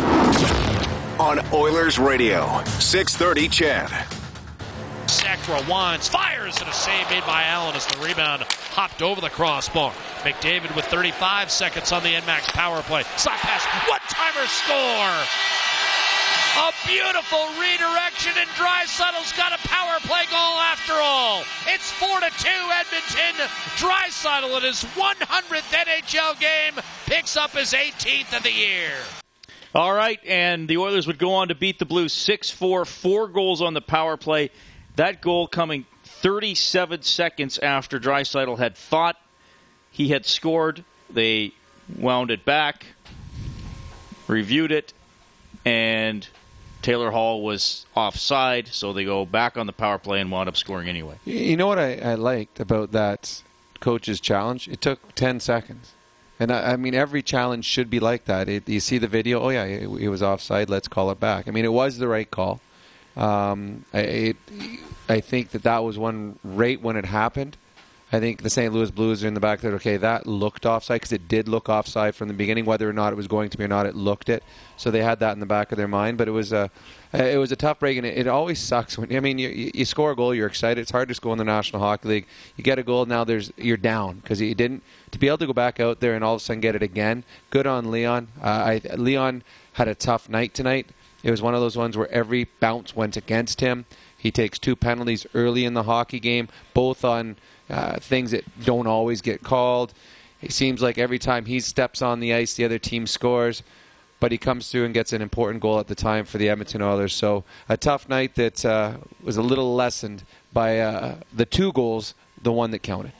A: on Oilers Radio, 630 CHED.
C: Sekera winds, fires, and a save made by Allen as the rebound hopped over the crossbar. McDavid with 35 seconds on the NMAX power play. Slap pass, one-timer score! A beautiful redirection, and Draisaitl got a power play goal after all. It's 4 to 2 Edmonton. Draisaitl in his 100th NHL game picks up his 18th of the year.
D: All right, and the Oilers would go on to beat the Blues 6 4, four goals on the power play. That goal coming 37 seconds after Draisaitl had thought he had scored. They wound it back, reviewed it, and Taylor Hall was offside, so they go back on the power play and wound up scoring anyway.
E: You know what I, I liked about that coach's challenge? It took 10 seconds. And I, I mean, every challenge should be like that. It, you see the video, oh, yeah, it, it, was offside, let's call it back. I mean, it was the right call. Um, I, it, I think that that was one right when it happened. I think the St. Louis Blues are in the back there. Okay, that looked offside because it did look offside from the beginning. Whether or not it was going to be or not, it looked it. So they had that in the back of their mind. But it was a, it was a tough break, and it, it always sucks when I mean you, you score a goal, you're excited. It's hard to score in the National Hockey League. You get a goal, now there's you're down because you didn't to be able to go back out there and all of a sudden get it again. Good on Leon. Uh, I, Leon had a tough night tonight. It was one of those ones where every bounce went against him. He takes two penalties early in the hockey game, both on uh, things that don't always get called. It seems like every time he steps on the ice, the other team scores. But he comes through and gets an important goal at the time for the Edmonton Oilers. So a tough night that uh, was a little lessened by uh, the two goals, the one that counted.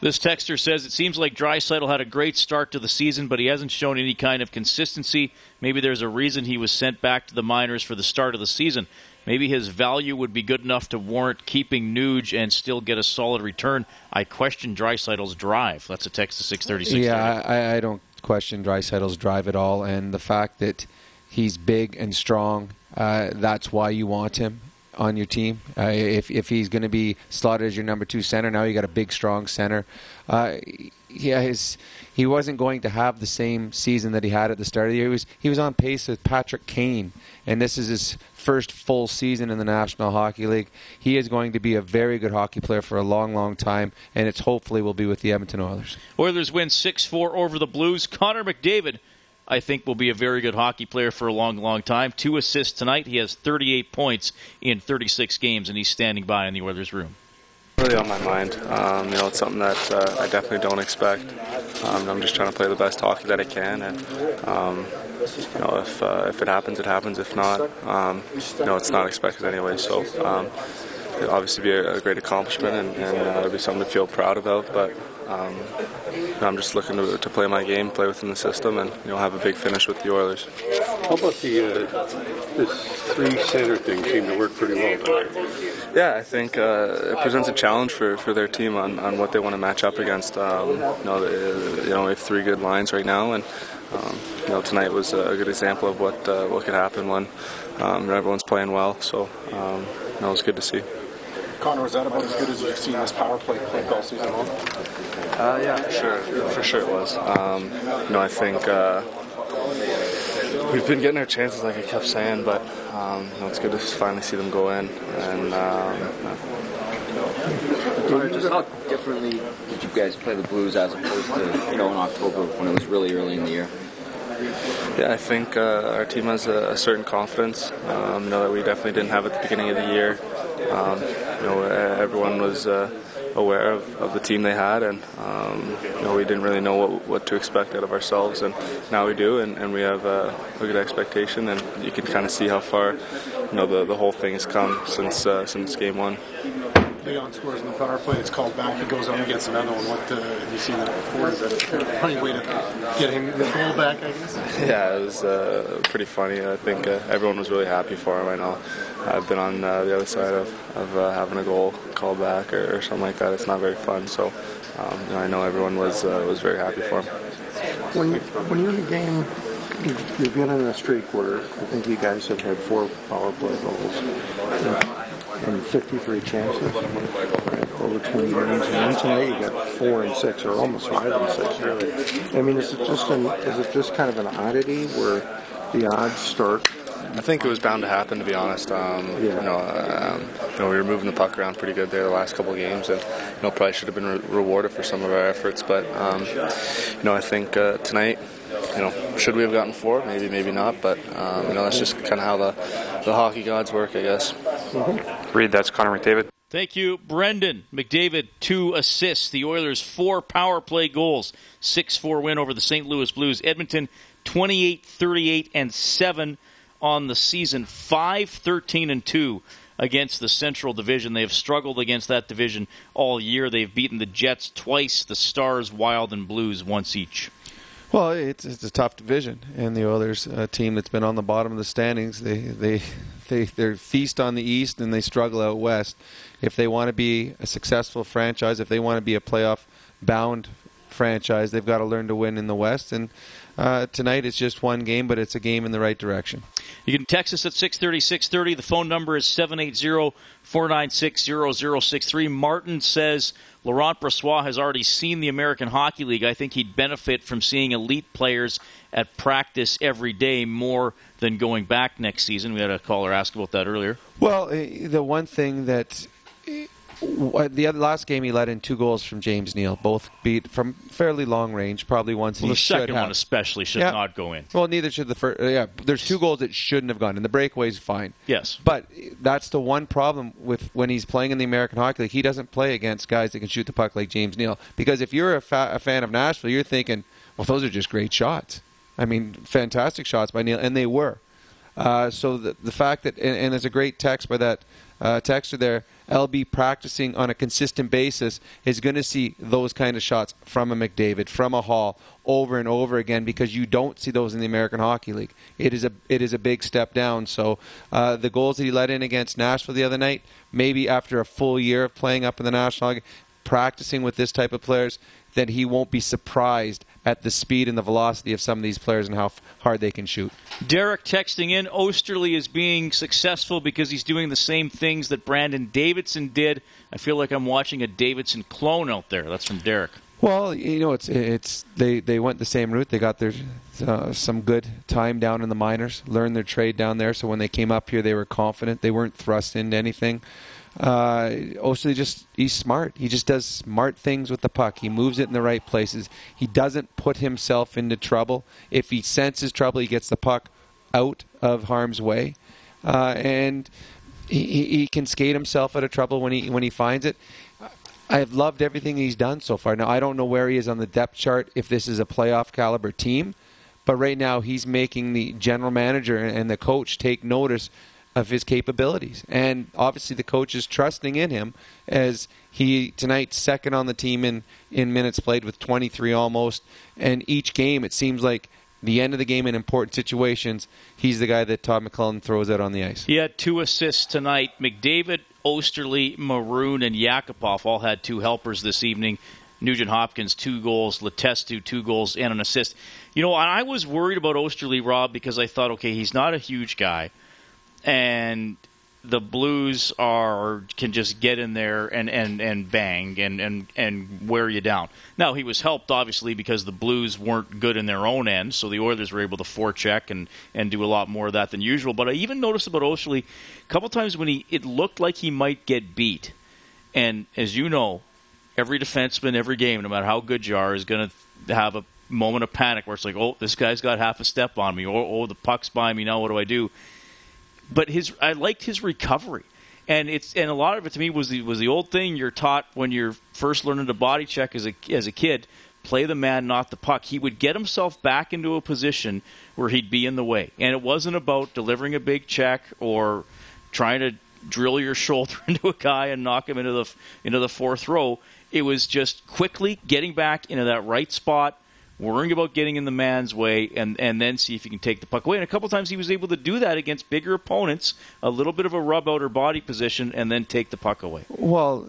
D: This texter says it seems like Draisaitl had a great start to the season, but he hasn't shown any kind of consistency. Maybe there's a reason he was sent back to the minors for the start of the season. Maybe his value would be good enough to warrant keeping Nuge and still get a solid return. I question Draisaitl's drive. That's a text to 636.
E: Yeah, I, I don't question Draisaitl's drive at all. And the fact that he's big and strong, uh, that's why you want him on your team. Uh, if, if he's going to be slotted as your number two center, now you got a big, strong center. Uh, yeah, his he wasn't going to have the same season that he had at the start of the year. He was he was on pace with Patrick Kane, and this is his first full season in the National Hockey League. He is going to be a very good hockey player for a long, long time, and it's hopefully will be with the Edmonton Oilers.
D: Oilers win 6 4 over the Blues. Connor McDavid, I think, will be a very good hockey player for a long, long time. Two assists tonight. He has 38 points in 36 games, and he's standing by in the Oilers' room.
M: Really on my mind. Um, you know, it's something that uh, I definitely don't expect. Um, I'm just trying to play the best hockey that I can, and um, you know, if uh, if it happens, it happens. If not, um, you know, it's not expected anyway. So. Um, it'll obviously be a, a great accomplishment and, and uh, it'll be something to feel proud about. But um, I'm just looking to, to, play my game, play within the system, and you know have a big finish with the Oilers.
G: How about the uh, this three center thing? Seemed to work pretty well.
M: Yeah, I think uh, it presents a challenge for, for their team on, on what they want to match up against. Um, you know, the, you know, we have three good lines right now, and um, you know tonight was a good example of what uh, what could happen when um, everyone's playing well. So um, you know, it was good to see.
S: Connor, was that about as good as you've seen this power play play all season long?
M: Uh, yeah, for sure, for sure it was. Um, you know, I think uh, we've been getting our chances, like I kept saying, but um, you know, it's good to finally see them go in. And
T: just how differently did you guys play the Blues as opposed to you know in October when it was really early in the year?
M: Yeah, I think uh, our team has a, a certain confidence. Um, you know that we definitely didn't have at the beginning of the year. Um, you know, everyone was uh, aware of, of, the team they had, and um, you know, we didn't really know what, what to expect out of ourselves, and now we do, and, and we have uh, a good expectation, and you can kind of see how far, you know, the, the whole thing has come since uh, since game one.
S: Leon scores in the power play. It's called back. He goes on and gets another one. What uh, have you seen that before? Is that a funny way to get him his goal back? I guess.
M: Yeah, it was uh, pretty funny. I think uh, everyone was really happy for him. I know I've been on uh, the other side of, of uh, having a goal called back or, or, something like that. It's not very fun. So um, you know, I know everyone was uh, was very happy for him.
U: When you, when you're in the game, you've, you've been in a streak where I think you guys have had four power play goals and 53 chances right, over 20 games. And tonight you got four and six, or almost five and six, really. I mean, is it just an, is it just kind of an oddity where the odds start
M: I think it was bound to happen, to be honest. Um, yeah. You know, um, you know, we were moving the puck around pretty good there the last couple of games, and you know, probably should have been re- rewarded for some of our efforts. But um, you know, I think uh, tonight, you know, should we have gotten four? Maybe, maybe not. But um, you know, that's just kind of how the the hockey gods work, I guess. Mm-hmm. Reid, that's Connor McDavid.
D: Thank you, Brendan McDavid. Two assists. The Oilers four power play goals. Six four win over the St. Louis Blues. Edmonton 28 38 and seven on the season 5 13 and 2 against the Central Division. They have struggled against that division all year. They've beaten the Jets twice, the Stars, Wild, and Blues once each.
E: Well, it's, it's a tough division, and the Oilers, a team that's been on the bottom of the standings, they they they they feast on the East and they struggle out West. If they want to be a successful franchise, if they want to be a playoff bound franchise, they've got to learn to win in the West and uh, tonight it's just one game, but it's a game in the right direction.
D: You can text us at 630, 630. The phone number is 780 496 0063. Martin says Laurent Brossoit has already seen the American Hockey League. I think he'd benefit from seeing elite players at practice every day more than going back next season. We had a caller ask about that earlier.
E: Well, eh, the one thing that the other last game he let in two goals from James Neal, both beat from fairly long range, probably once.
D: Well,
E: he
D: the second one especially should
E: yeah.
D: not go in.
E: Well, neither should the first. Uh, yeah, there's two goals that shouldn't have gone in. The breakaway's fine.
D: Yes,
E: but that's the one problem with when he's playing in the American Hockey League. He doesn't play against guys that can shoot the puck like James Neal. Because if you're a, fa- a fan of Nashville, you're thinking, well, those are just great shots. I mean, fantastic shots by Neal, and they were. Uh, so the the fact that and, and there's a great text by that uh, texter there LB practicing on a consistent basis is going to see those kind of shots from a McDavid, from a Hall, over and over again because you don't see those in the American Hockey League. It is a it is a big step down. So uh, the goals that he let in against Nashville the other night, maybe after a full year of playing up in the National Hockey, practicing with this type of players, then he won't be surprised at the speed and the velocity of some of these players and how f- hard they can shoot.
D: Derek texting in Oesterle is being successful because he's doing the same things that Brandon Davidson did. I feel like I'm watching a Davidson clone out there. That's from Derek.
E: Well, you know, it's it's they they went the same route. They got their uh, some good time down in the minors, learned their trade down there. So when they came up here, they were confident. They weren't thrust into anything. Uh, Oesterle just he's smart. He just does smart things with the puck. He moves it in the right places. He doesn't put himself into trouble. If he senses trouble, he gets the puck out of harm's way, uh, and he, he can skate himself out of trouble when he when he finds it. I've loved everything he's done so far. Now I don't know where he is on the depth chart if this is a playoff caliber team, but right now he's making the general manager and the coach take notice of his capabilities. And obviously the coach is trusting in him as he tonight second on the team in in minutes played with 23 almost and each game it seems like the end of the game in important situations, he's the guy that Todd McLellan throws out on the ice.
D: He had two assists tonight. McDavid, Oesterle, Maroon, and Yakupov all had two helpers this evening. Nugent Hopkins, two goals. Letestu, two goals and an assist. You know, I was worried about Oesterle, Rob, because I thought, okay, he's not a huge guy. And the Blues are can just get in there and, and, and bang and, and, and wear you down. Now he was helped obviously because the Blues weren't good in their own end, so the Oilers were able to forecheck and, and do a lot more of that than usual. But I even noticed about Oesterle a couple times when he it looked like he might get beat. And as you know, every defenseman, every game, no matter how good you are, is going to have a moment of panic where it's like, oh, this guy's got half a step on me, or oh, the puck's by me now. What do I do? But his I liked his recovery. And it's and a lot of it to me was the was the old thing you're taught when you're first learning to body check as a as a kid, play the man, not the puck. He would get himself back into a position where he'd be in the way, and it wasn't about delivering a big check or trying to drill your shoulder into a guy and knock him into the into the fourth row. It was just quickly getting back into that right spot, worrying about getting in the man's way, and, and then see if he can take the puck away. And a couple times he was able to do that against bigger opponents, a little bit of a rub out or body position, and then take the puck away.
E: Well,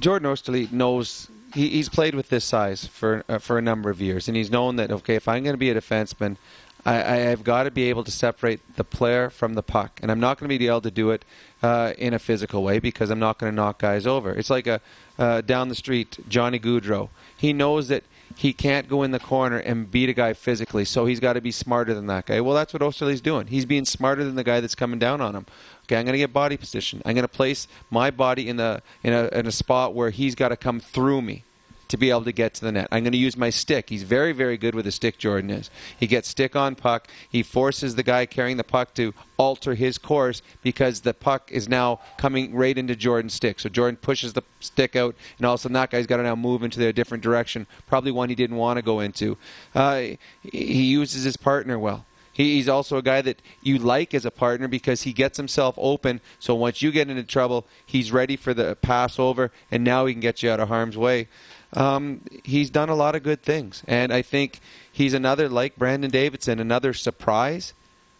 E: Jordan Oesterle knows he, he's played with this size for uh, for a number of years, and he's known that okay, if I'm going to be a defenseman, I, have got to be able to separate the player from the puck, and I'm not going to be able to do it uh, in a physical way because I'm not going to knock guys over. It's like a uh, down the street Johnny Gaudreau. He knows that he can't go in the corner and beat a guy physically, so he's got to be smarter than that guy. Well, that's what Oesterle's doing. He's being smarter than the guy that's coming down on him. Okay, I'm going to get body position. I'm going to place my body in the in a in a spot where he's got to come through me to be able to get to the net. I'm going to use my stick. He's very, very good with a stick, Jordan is. He gets stick on puck. He forces the guy carrying the puck to alter his course because the puck is now coming right into Jordan's stick. So Jordan pushes the stick out, and all of a sudden that guy's got to now move into a different direction, probably one he didn't want to go into. Uh, he uses his partner well. He's also a guy that you like as a partner because he gets himself open. So once you get into trouble, he's ready for the pass over, and now he can get you out of harm's way um, he's done a lot of good things. And I think he's another, like Brandon Davidson, another surprise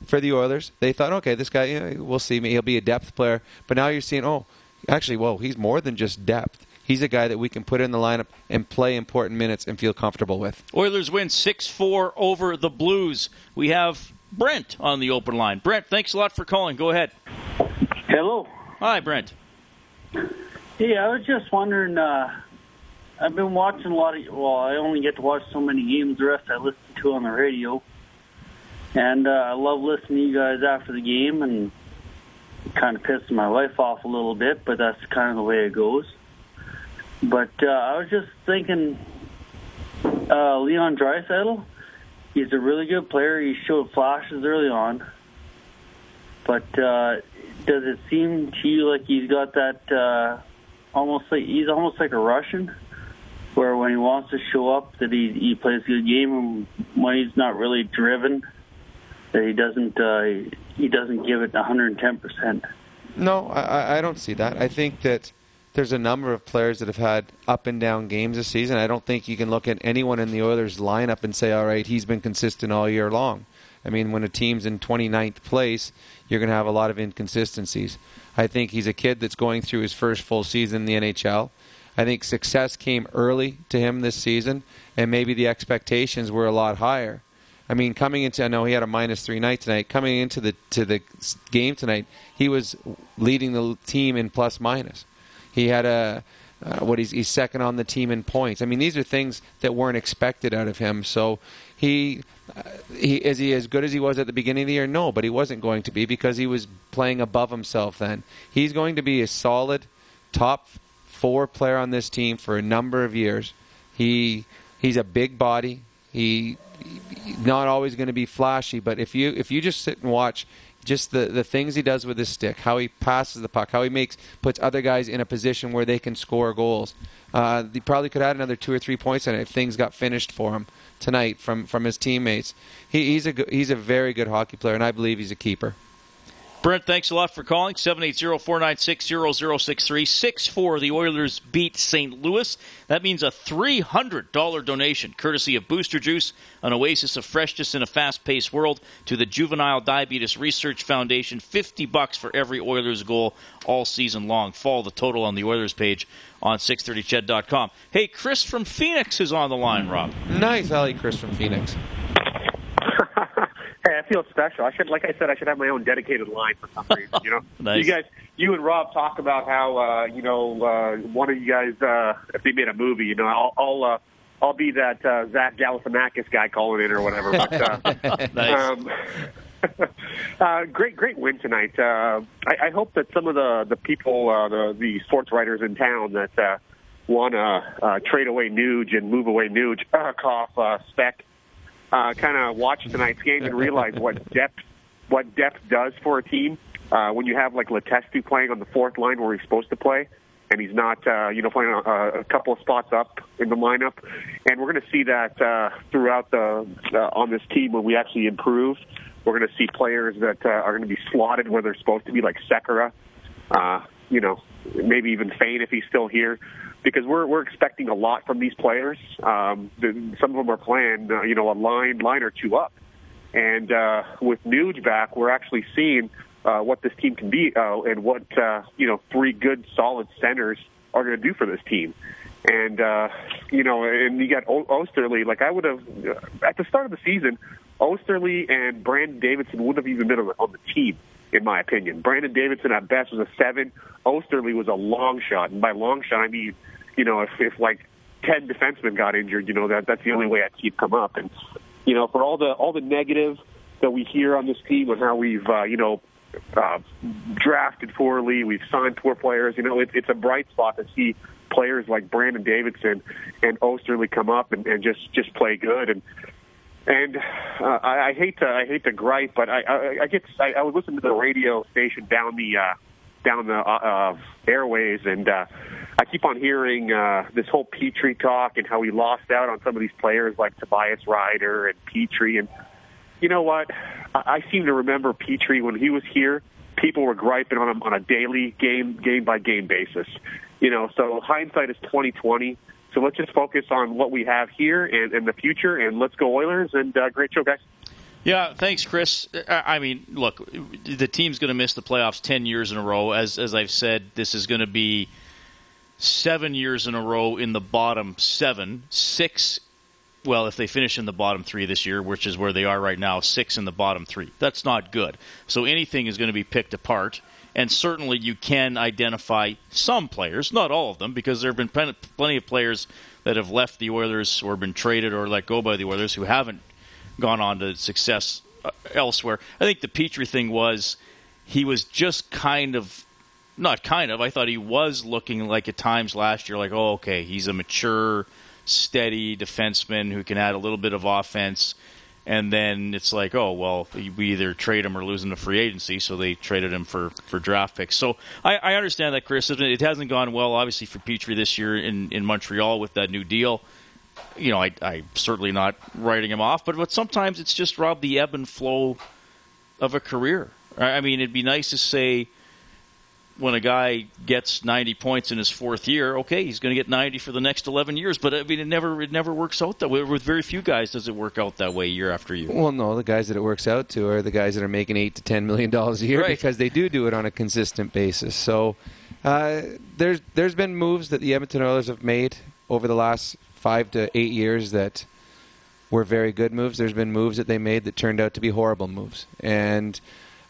E: for the Oilers. They thought, okay, this guy, you know, we'll see. Me, he'll be a depth player. But now you're seeing, oh, actually, whoa, he's more than just depth. He's a guy that we can put in the lineup and play important minutes and feel comfortable with.
D: Oilers win 6 4 over the Blues. We have Brent on the open line. Brent, thanks a lot for calling. Go ahead.
V: Hello.
D: Hi, Brent.
V: Hey, I was just wondering. Uh, I've been watching a lot of. Well, I only get to watch so many games. The rest I listen to on the radio, and uh, I love listening to you guys after the game, and kind of pisses my wife off a little bit, but that's kind of the way it goes. But uh, I was just thinking, uh, Leon Draisaitl, he's a really good player. He showed flashes early on, but uh, does it seem to you like he's got that uh, almost like he's almost like a Russian? Where when he wants to show up, that he he plays a good game, and when he's not really driven, that he doesn't uh, he doesn't give it 110 percent.
E: No, I, I don't see that. I think that there's a number of players that have had up and down games this season. I don't think you can look at anyone in the Oilers lineup and say, all right, he's been consistent all year long. I mean, when a team's in 29th place, you're going to have a lot of inconsistencies. I think he's a kid that's going through his first full season in the NHL. I think success came early to him this season, and maybe the expectations were a lot higher. I mean, coming into I know he had a minus three night tonight. Coming into the to the game tonight, he was leading the team in plus minus. He had a Uh, what he's, he's second on the team in points. I mean, these are things that weren't expected out of him. So he, uh, he is he as good as he was at the beginning of the year? No, but he wasn't going to be because he was playing above himself. Then he's going to be a solid top four player on this team for a number of years. He he's a big body. He not always going to be flashy, but if you if you just sit and watch just the, the things he does with his stick, how he passes the puck, how he makes puts other guys in a position where they can score goals. Uh, he probably could add another two or three points on it if things got finished for him tonight from, from his teammates. He, he's a he's a very good hockey player, and I believe he's a keeper.
D: Brent, thanks a lot for calling. 780-496-0063. 6-4, the Oilers beat St. Louis. That means a $300 donation, courtesy of Booster Juice, an oasis of freshness in a fast-paced world, to the Juvenile Diabetes Research Foundation. 50 bucks for every Oilers goal all season long. Follow the total on the Oilers page on 630ched.com. Hey, Chris from Phoenix is on the line, Rob.
E: Nice, I like Chris from Phoenix.
W: Hey, I feel special. I should, like I said, I should have my own dedicated line for some reason. You know,
D: Nice.
W: you guys, you and Rob talk about how uh, you know uh, one of you guys, uh, if they made a movie, you know, I'll I'll, uh, I'll be that uh, Zach Galifianakis guy calling in or whatever. But, uh,
D: Nice.
W: um, uh, great, great win tonight. Uh, I, I hope that some of the the people, uh, the the sports writers in town that uh, want to uh, trade away Nuge and move away Nuge, uh, cough, uh, spec, uh, kind of watch tonight's game and realize what depth what depth does for a team uh, when you have like Letestu playing on the fourth line where he's supposed to play, and he's not, uh, you know, playing a, a couple of spots up in the lineup. And we're going to see that uh, throughout the uh, on this team when we actually improve. We're going to see players that uh, are going to be slotted where they're supposed to be, like Sekera, uh, you know, maybe even Fayne if he's still here, because we're we're expecting a lot from these players. Um, some of them are playing, uh, you know, a line line or two up, and uh, with Nuge back, we're actually seeing uh, what this team can be uh, and what uh, you know three good solid centers are going to do for this team. And uh, you know, and you got Oesterle. Like I would have at the start of the season, Oesterle and Brandon Davidson wouldn't have even been on the, on the team, in my opinion. Brandon Davidson at best was a seven. Oesterle was a long shot, and by long shot I mean, you know, if, if like ten defensemen got injured, you know that that's the only way it come up. And you know, for all the all the negative that we hear on this team and how we've uh, you know uh, drafted poorly, we've signed poor players. You know, it, it's a bright spot to see players like Brandon Davidson and Oesterle come up and, and just just play good. And and uh, I, I hate to I hate to gripe, but I I, I get I, I was listening to the radio station down the uh, down the uh, uh, airways, and uh, I keep on hearing uh, this whole Petry talk and how he lost out on some of these players like Tobias Rieder and Petry. And you know what? I, I seem to remember Petry when he was here. People were griping on him on a daily game game by game basis. You know, so hindsight is twenty twenty. So let's just focus on what we have here and, and the future, and let's go Oilers. And uh, great show, guys.
D: Yeah, thanks, Chris. I I mean, look, the team's going to miss the playoffs ten years in a row. As as I've said, this is going to be seven years in a row in the bottom seven, six. Well, if they finish in the bottom three this year, which is where they are right now, six in the bottom three. That's not good. So anything is going to be picked apart. And certainly you can identify some players, not all of them, because there have been plenty of players that have left the Oilers or been traded or let go by the Oilers who haven't gone on to success uh, elsewhere. I think the Petry thing was he was just kind of not kind of. I thought he was looking like at times last year, like oh okay, he's a mature, steady defenseman who can add a little bit of offense. And then it's like, oh well, we either trade him or lose him to free agency, so they traded him for, for draft picks. So I, I understand that criticism. It hasn't gone well, obviously, for Petry this year in, in Montreal with that new deal you know, I, I'm certainly not writing him off, but but sometimes it's just Rob the ebb and flow of a career. I I mean, it'd be nice to say when a guy gets 90 points in his fourth year, okay, he's going to get 90 for the next 11 years. But I mean, it never it never works out that way. With very few guys does it work out that way year after year.
E: Well, no, the guys that it works out to are the guys that are making eight to ten million dollars a year
D: Right.
E: because they do do it on a consistent basis. So uh, there's there's been moves that the Edmonton Oilers have made over the last five to eight years that were very good moves. There's been moves that they made that turned out to be horrible moves, and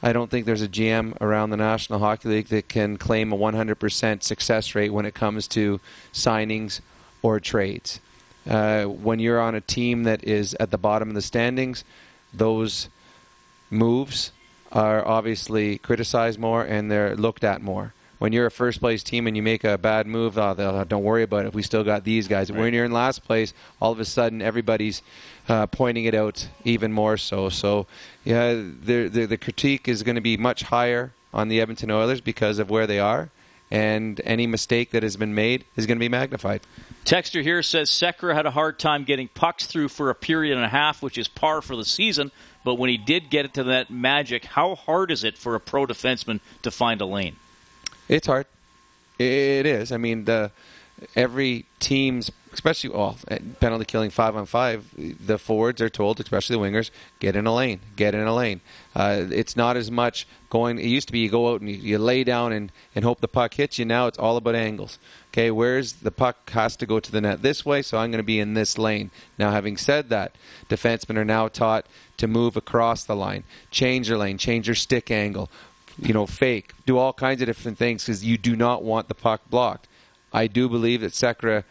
E: I don't think there's a GM around the National Hockey League that can claim a 100% success rate when it comes to signings or trades. Uh, when you're on a team that is at the bottom of the standings, those moves are obviously criticized more and they're looked at more. When you're a first place team and you make a bad move, oh, don't worry about it. We still got these guys. Right. When you're in last place, all of a sudden everybody's uh, pointing it out even more so. So, yeah, the, the, the critique is going to be much higher on the Edmonton Oilers because of where they are, and any mistake that has been made is going to be magnified.
D: Texter here says Sekera had a hard time getting pucks through for a period and a half, which is par for the season. But when he did get it to that magic, how hard is it for a pro defenseman to find a lane?
E: It's hard. It is. I mean, the every team's especially well penalty killing five on five the forwards are told especially the wingers get in a lane get in a lane. Uh, it's not as much going it used to be you go out and you, you, lay down and, and hope the puck hits you. Now it's all about angles. Okay where's the puck has to go to the net this way so i'm going to be in this lane. Now having said that defensemen are now taught to move across the line. Change your lane change your stick angle you know fake do all kinds of different things because you do not want the puck blocked I do believe that Sekera,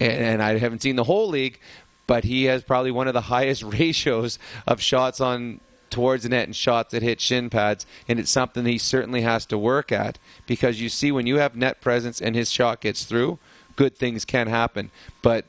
E: and I haven't seen the whole league, but he has probably one of the highest ratios of shots on towards the net and shots that hit shin pads, and it's something he certainly has to work at because you see when you have net presence and his shot gets through, good things can happen. But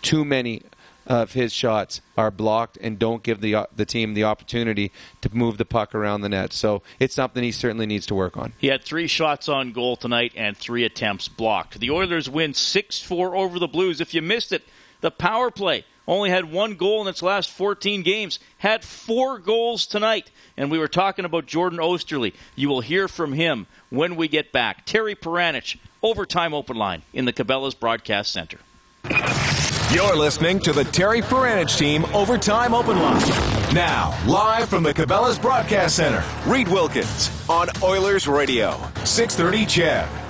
E: too many of his shots are blocked and don't give the uh, the team the opportunity to move the puck around the net. So it's something he certainly needs to work on.
D: He had three shots on goal tonight and three attempts blocked. The Oilers win 6-4 over the Blues. If you missed it, the power play only had one goal in its last 14 games, had four goals tonight. And we were talking about Jordan Oesterle. You will hear from him when we get back. Terry Paranych, overtime open line in the Cabela's Broadcast Center.
A: You're listening to the Terry Paranych Team Overtime Open Line. Now, live from the Cabela's Broadcast Center, Reid Wilkins on Oilers Radio, 630 CHED.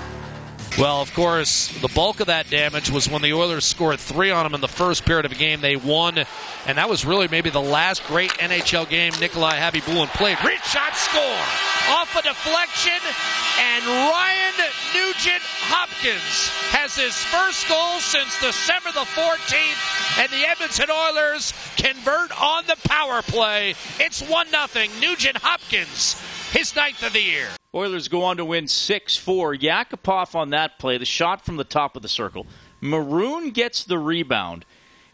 C: Well, of course, the bulk of that damage was when the Oilers scored three on them in the first period of a game. They won, and that was really maybe the last great NHL game Nikolai Khabibulin played. Reach shot, score! Off a deflection, and Ryan Nugent Hopkins has his first goal since December the 14th, and the Edmonton Oilers convert on the power play. It's 1 0. Nugent Hopkins, his ninth of the year.
D: Oilers go on to win 6 4. Yakupov on that play, the shot from the top of the circle. Maroon gets the rebound.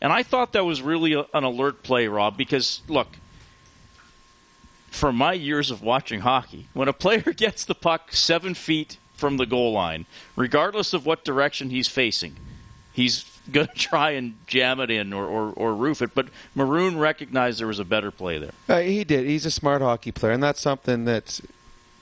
D: And I thought that was really a, an alert play, Rob, because, look, for my years of watching hockey, when a player gets the puck seven feet from the goal line, regardless of what direction he's facing, he's going to try and jam it in or, or, or, roof it. But Maroon recognized there was a better play there.
E: Uh, he did. He's a smart hockey player, and that's something that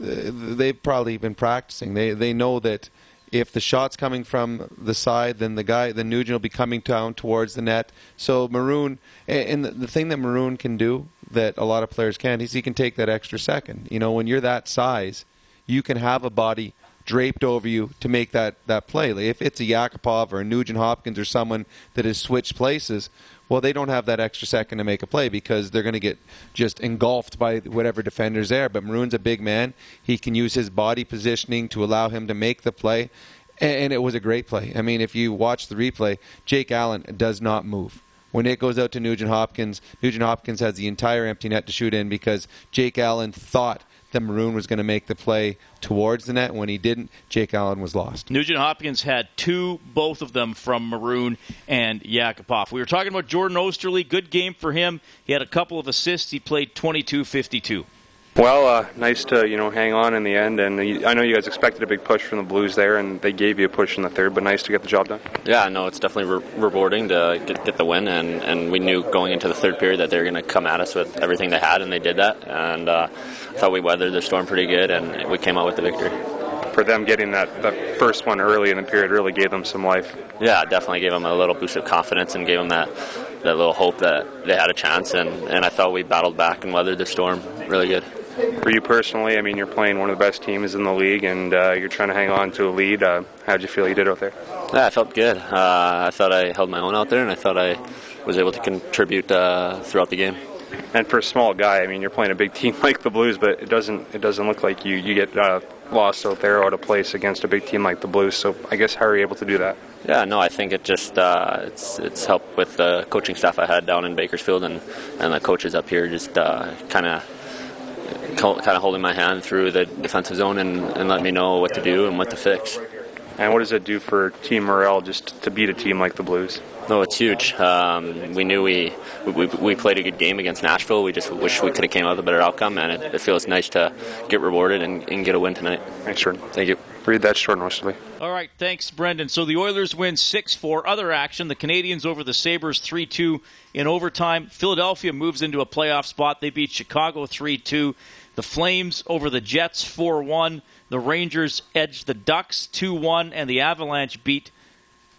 E: they've probably been practicing. They they know that if the shot's coming from the side, then the guy, the Nugent will be coming down towards the net. So Maroon, and the thing that Maroon can do that a lot of players can't is he can take that extra second. You know, when you're that size, you can have a body draped over you to make that, that play. Like if it's a Yakupov or a Nugent Hopkins or someone that has switched places, well, they don't have that extra second to make a play because they're going to get just engulfed by whatever defender's there. But Maroon's a big man. He can use his body positioning to allow him to make the play. And it was a great play. I mean, if you watch the replay, Jake Allen does not move. When it goes out to Nugent Hopkins, Nugent Hopkins has the entire empty net to shoot in because Jake Allen thought that Maroon was going to make the play towards the net. When he didn't, Jake Allen was lost.
D: Nugent Hopkins had two, both of them from Maroon and Yakupov. We were talking about Jordan Oesterle. Good game for him. He had a couple of assists. He played 22 52.
M: Well, uh, nice to you know hang on in the end, and I know you guys expected a big push from the Blues there, and they gave you a push in the third, but nice to get the job done.
X: Yeah, no, it's definitely re- rewarding to get, get, the win, and, and we knew going into the third period that they were going to come at us with everything they had, and they did that, and uh, I thought we weathered the storm pretty good, and we came out with the victory.
M: For them getting that, that first one early in the period really gave them some life.
X: Yeah, definitely gave them a little boost of confidence and gave them that that little hope that they had a chance, and, and I thought we battled back and weathered the storm really good.
M: For you personally, I mean, you're playing one of the best teams in the league, and uh, you're trying to hang on to a lead. Uh, how did you feel you did out there?
X: Yeah, I felt good. Uh, I thought I held my own out there, and I thought I was able to contribute uh, throughout the game.
I: and for a small guy, I mean, you're playing a big team like the Blues, but it doesn't it doesn't look like you you get uh, lost out there out of place against a big team like the Blues. So I guess how are you able to do that?
X: Yeah, no, I think it just uh, it's it's helped with the coaching staff I had down in Bakersfield and and the coaches up here just kind of kind of holding my hand through the defensive zone and, and letting me know what to do and what to fix.
I: And what does it do for team morale just to beat a team like the Blues?
X: No, it's huge. Um, we knew we, we we played a good game against Nashville. We just wish we could have came out with a better outcome, and it, it feels nice to get rewarded and, and, get a win tonight.
I: Thanks, Jordan.
X: Thank you.
I: Reid that, Jordan Oesterle.
D: All right, thanks, Brendan. So the Oilers win 6 4. Other action, the Canadiens over the Sabres 3 2 in overtime. Philadelphia moves into a playoff spot. They beat Chicago 3 2. The Flames over the Jets 4 1. The Rangers edged the Ducks 2 1. And the Avalanche beat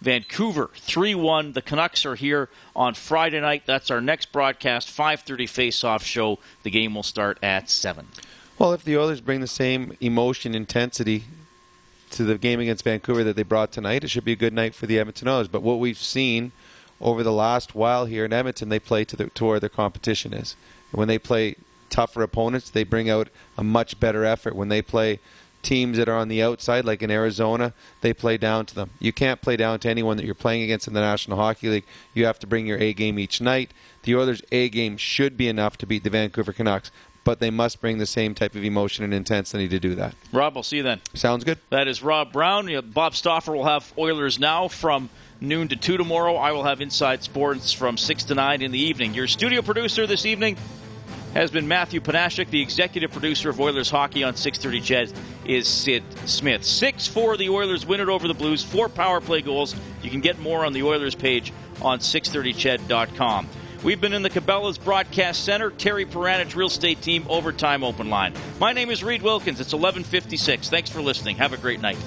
D: Vancouver 3-1. The Canucks are here on Friday night. That's our next broadcast, 5:30 face-off show. The game will start at 7.
E: Well, if the Oilers bring the same emotion intensity to the game against Vancouver that they brought tonight, it should be a good night for the Edmonton Oilers. But what we've seen over the last while here in Edmonton, they play to, the, to where their competition is. And when they play tougher opponents, they bring out a much better effort. When they play teams that are on the outside, like in Arizona, they play down to them. You can't play down to anyone that you're playing against in the National Hockey League. You have to bring your A game each night. The Oilers' A game should be enough to beat the Vancouver Canucks, but they must bring the same type of emotion and intensity to do that.
D: Rob, I'll see you then.
E: Sounds good.
D: That is Rob Brown. Bob Stauffer will have Oilers now from noon to 2 tomorrow. I will have Inside Sports from 6 to 9 in the evening. Your studio producer this evening, has been Matthew Panashik. The executive producer of Oilers Hockey on 630 CHED is Sid Smith. 6 4, the Oilers win it over the Blues. Four power play goals. You can get more on the Oilers page on 630ched.com. We've been in the Cabela's Broadcast Center, Terry Paranych Real Estate Team Overtime Open Line. My name is Reid Wilkins. It's 1156. Thanks for listening. Have a great night.